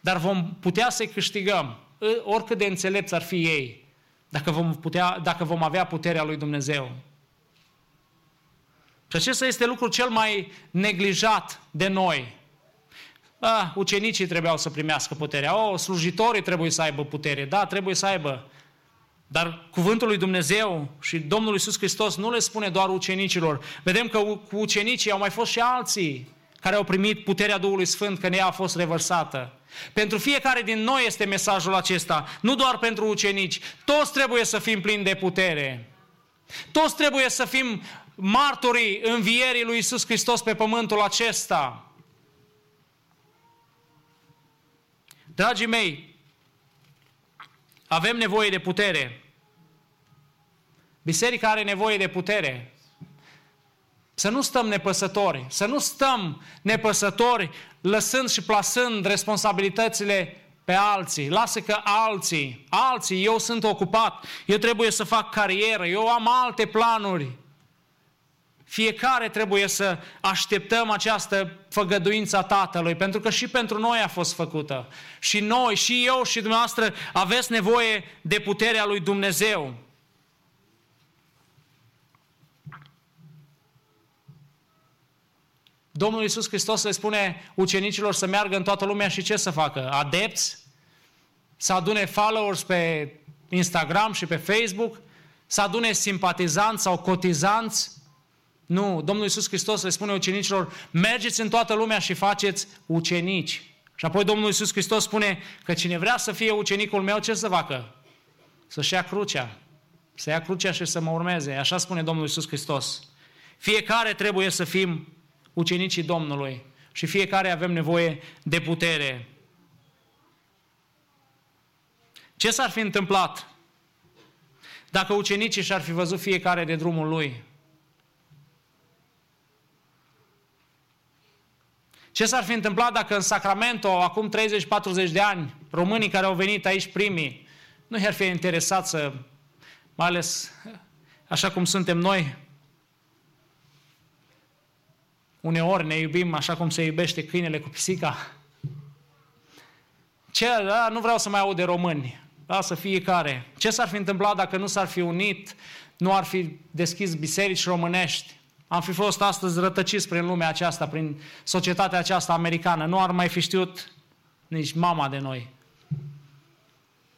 Dar vom putea să-i câștigăm, oricât de înțelepți ar fi ei, dacă vom, putea, dacă vom avea puterea lui Dumnezeu. Și acesta este lucrul cel mai neglijat de noi. Ah, ucenicii trebuiau să primească puterea. Oh, slujitorii trebuie să aibă putere. Da, trebuie să aibă. Dar cuvântul lui Dumnezeu și Domnul Iisus Hristos nu le spune doar ucenicilor. Vedem că cu ucenicii au mai fost și alții care au primit puterea Duhului Sfânt, că în ea a fost revărsată. Pentru fiecare din noi este mesajul acesta, nu doar pentru ucenici. Toți trebuie să fim plini de putere. Toți trebuie să fim martorii învierii lui Isus Hristos pe pământul acesta. Dragii mei, avem nevoie de putere. Biserica are nevoie de putere. Să nu stăm nepăsători, să nu stăm nepăsători lăsând și plasând responsabilitățile pe alții. Lasă că alții, alții, eu sunt ocupat, eu trebuie să fac carieră, eu am alte planuri. Fiecare trebuie să așteptăm această făgăduință a Tatălui, pentru că și pentru noi a fost făcută. Și noi, și eu, și dumneavoastră aveți nevoie de puterea lui Dumnezeu. Domnul Iisus Hristos le spune ucenicilor să meargă în toată lumea și ce să facă? Adepți? Să adune followers pe Instagram și pe Facebook? Să adune simpatizanți sau cotizanți? Nu, Domnul Iisus Hristos le spune ucenicilor, mergeți în toată lumea și faceți ucenici. Și apoi Domnul Iisus Hristos spune că cine vrea să fie ucenicul meu, ce să facă? Să-și ia crucea. Să ia crucea și să mă urmeze. Așa spune Domnul Iisus Hristos. Fiecare trebuie să fim ucenicii Domnului și fiecare avem nevoie de putere. Ce s-ar fi întâmplat dacă ucenicii și-ar fi văzut fiecare de drumul lui? Ce s-ar fi întâmplat dacă în Sacramento, acum 30-40 de ani, românii care au venit aici primii, nu i-ar fi interesat să, mai ales așa cum suntem noi, uneori ne iubim așa cum se iubește câinele cu pisica. Ce, da, nu vreau să mai aud de români, lasă fiecare. Ce s-ar fi întâmplat dacă nu s-ar fi unit, nu ar fi deschis biserici românești? Am fi fost astăzi rătăciți prin lumea aceasta, prin societatea aceasta americană. Nu ar mai fi știut nici mama de noi.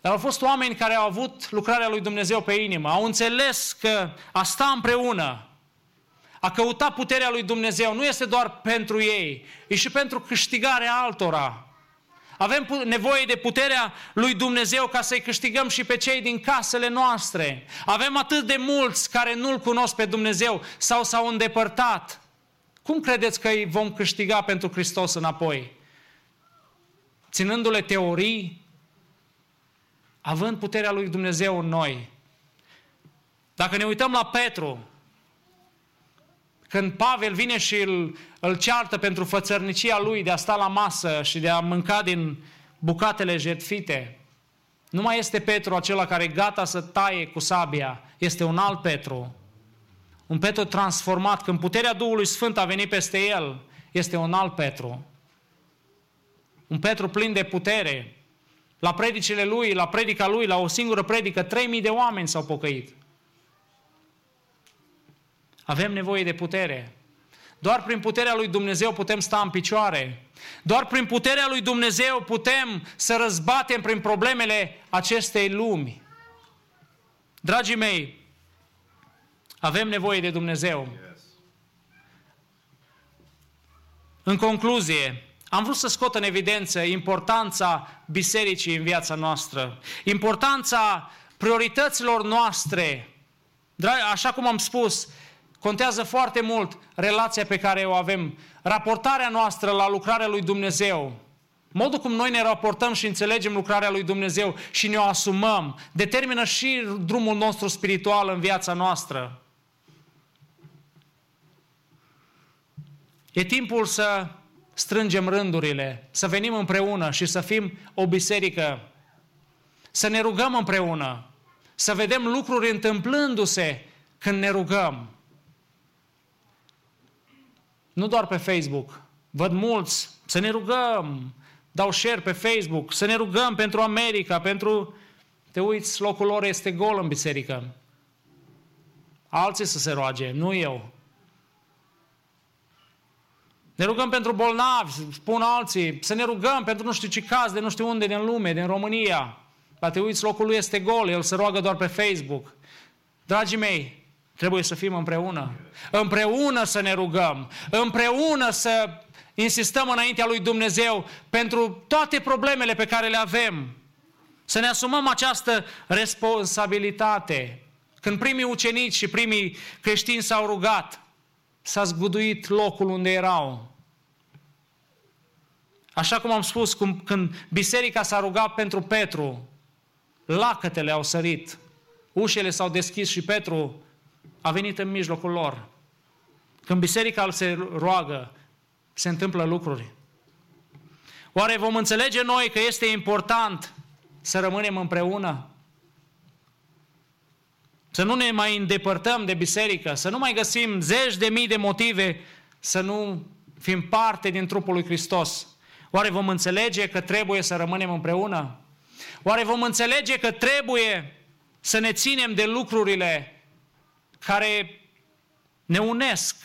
Dar au fost oameni care au avut lucrarea lui Dumnezeu pe inimă, au înțeles că a sta împreună, a căuta puterea lui Dumnezeu nu este doar pentru ei, e și pentru câștigarea altora. Avem nevoie de puterea lui Dumnezeu ca să-i câștigăm și pe cei din casele noastre. Avem atât de mulți care nu-L cunosc pe Dumnezeu sau s-au îndepărtat. Cum credeți că îi vom câștiga pentru Hristos înapoi? Ținându-le teorii, având puterea lui Dumnezeu în noi. Dacă ne uităm la Petru, când Pavel vine și îl, îl ceartă pentru fățărnicia lui de a sta la masă și de a mânca din bucatele jertfite, nu mai este Petru acela care e gata să taie cu sabia, este un alt Petru. Un Petru transformat, când puterea Duhului Sfânt a venit peste el, este un alt Petru. Un Petru plin de putere. La predicile lui, la predica lui, la o singură predică, 3000 de oameni s-au pocăit. Avem nevoie de putere. Doar prin puterea lui Dumnezeu putem sta în picioare. Doar prin puterea lui Dumnezeu putem să răzbatem prin problemele acestei lumi. Dragii mei, avem nevoie de Dumnezeu. În concluzie, am vrut să scot în evidență importanța bisericii în viața noastră, importanța priorităților noastre. Așa cum am spus, contează foarte mult relația pe care o avem, raportarea noastră la lucrarea lui Dumnezeu. Modul cum noi ne raportăm și înțelegem lucrarea lui Dumnezeu și ne o asumăm, determină și drumul nostru spiritual în viața noastră. E timpul să strângem rândurile, să venim împreună și să fim o biserică, să ne rugăm împreună, să vedem lucruri întâmplându-se când ne rugăm. Nu doar pe Facebook. Văd mulți să ne rugăm, dau share pe Facebook, să ne rugăm pentru America, pentru... Te uiți, locul lor este gol în biserică. Alții să se roage, nu eu. Ne rugăm pentru bolnavi, spun alții, să ne rugăm pentru nu știu ce caz de nu știu unde din lume, din România. Dar te uiți, locul lui este gol, el se roagă doar pe Facebook. Dragii mei, trebuie să fim împreună. Împreună să ne rugăm, împreună să insistăm înaintea lui Dumnezeu pentru toate problemele pe care le avem. Să ne asumăm această responsabilitate. Când primii ucenici și primii creștini s-au rugat, s-a zguduit locul unde erau. Așa cum am spus, cum, când biserica s-a rugat pentru Petru, lacătele au sărit, ușele s-au deschis și Petru a venit în mijlocul lor. Când biserica se roagă, se întâmplă lucruri. Oare vom înțelege noi că este important să rămânem împreună? Să nu ne mai îndepărtăm de biserică, să nu mai găsim zeci de mii de motive să nu fim parte din trupul lui Hristos. Oare vom înțelege că trebuie să rămânem împreună? Oare vom înțelege că trebuie să ne ținem de lucrurile care ne unesc,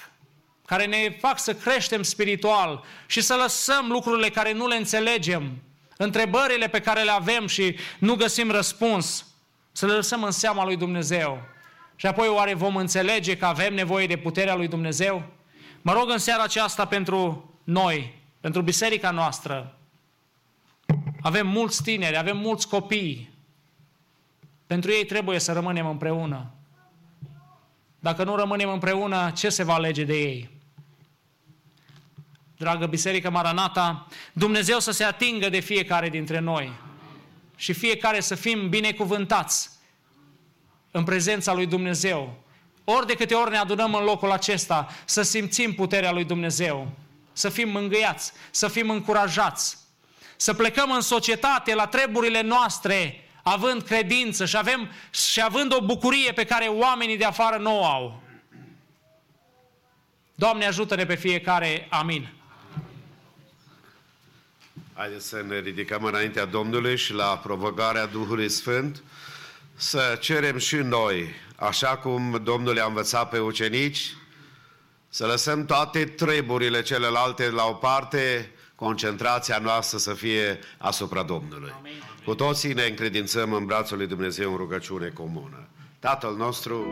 care ne fac să creștem spiritual și să lăsăm lucrurile care nu le înțelegem, întrebările pe care le avem și nu găsim răspuns, să le lăsăm în seama lui Dumnezeu. Și apoi oare vom înțelege că avem nevoie de puterea lui Dumnezeu? Mă rog în seara aceasta pentru noi, pentru biserica noastră. Avem mulți tineri, avem mulți copii. Pentru ei trebuie să rămânem împreună. Dacă nu rămânem împreună, ce se va alege de ei? Dragă Biserică Maranata, Dumnezeu să se atingă de fiecare dintre noi și fiecare să fim binecuvântați în prezența lui Dumnezeu. Ori de câte ori ne adunăm în locul acesta, să simțim puterea lui Dumnezeu să fim mângâiați, să fim încurajați, să plecăm în societate la treburile noastre, având credință și, avem, și având o bucurie pe care oamenii de afară nu o au. Doamne, ajută-ne pe fiecare. Amin. Haideți să ne ridicăm înaintea Domnului și la provocarea Duhului Sfânt să cerem și noi, așa cum Domnul a învățat pe ucenici, să lăsăm toate treburile celelalte la o parte, concentrația noastră să fie asupra Domnului. Amin. Cu toții ne încredințăm în brațul lui Dumnezeu în rugăciune comună. Tatăl nostru,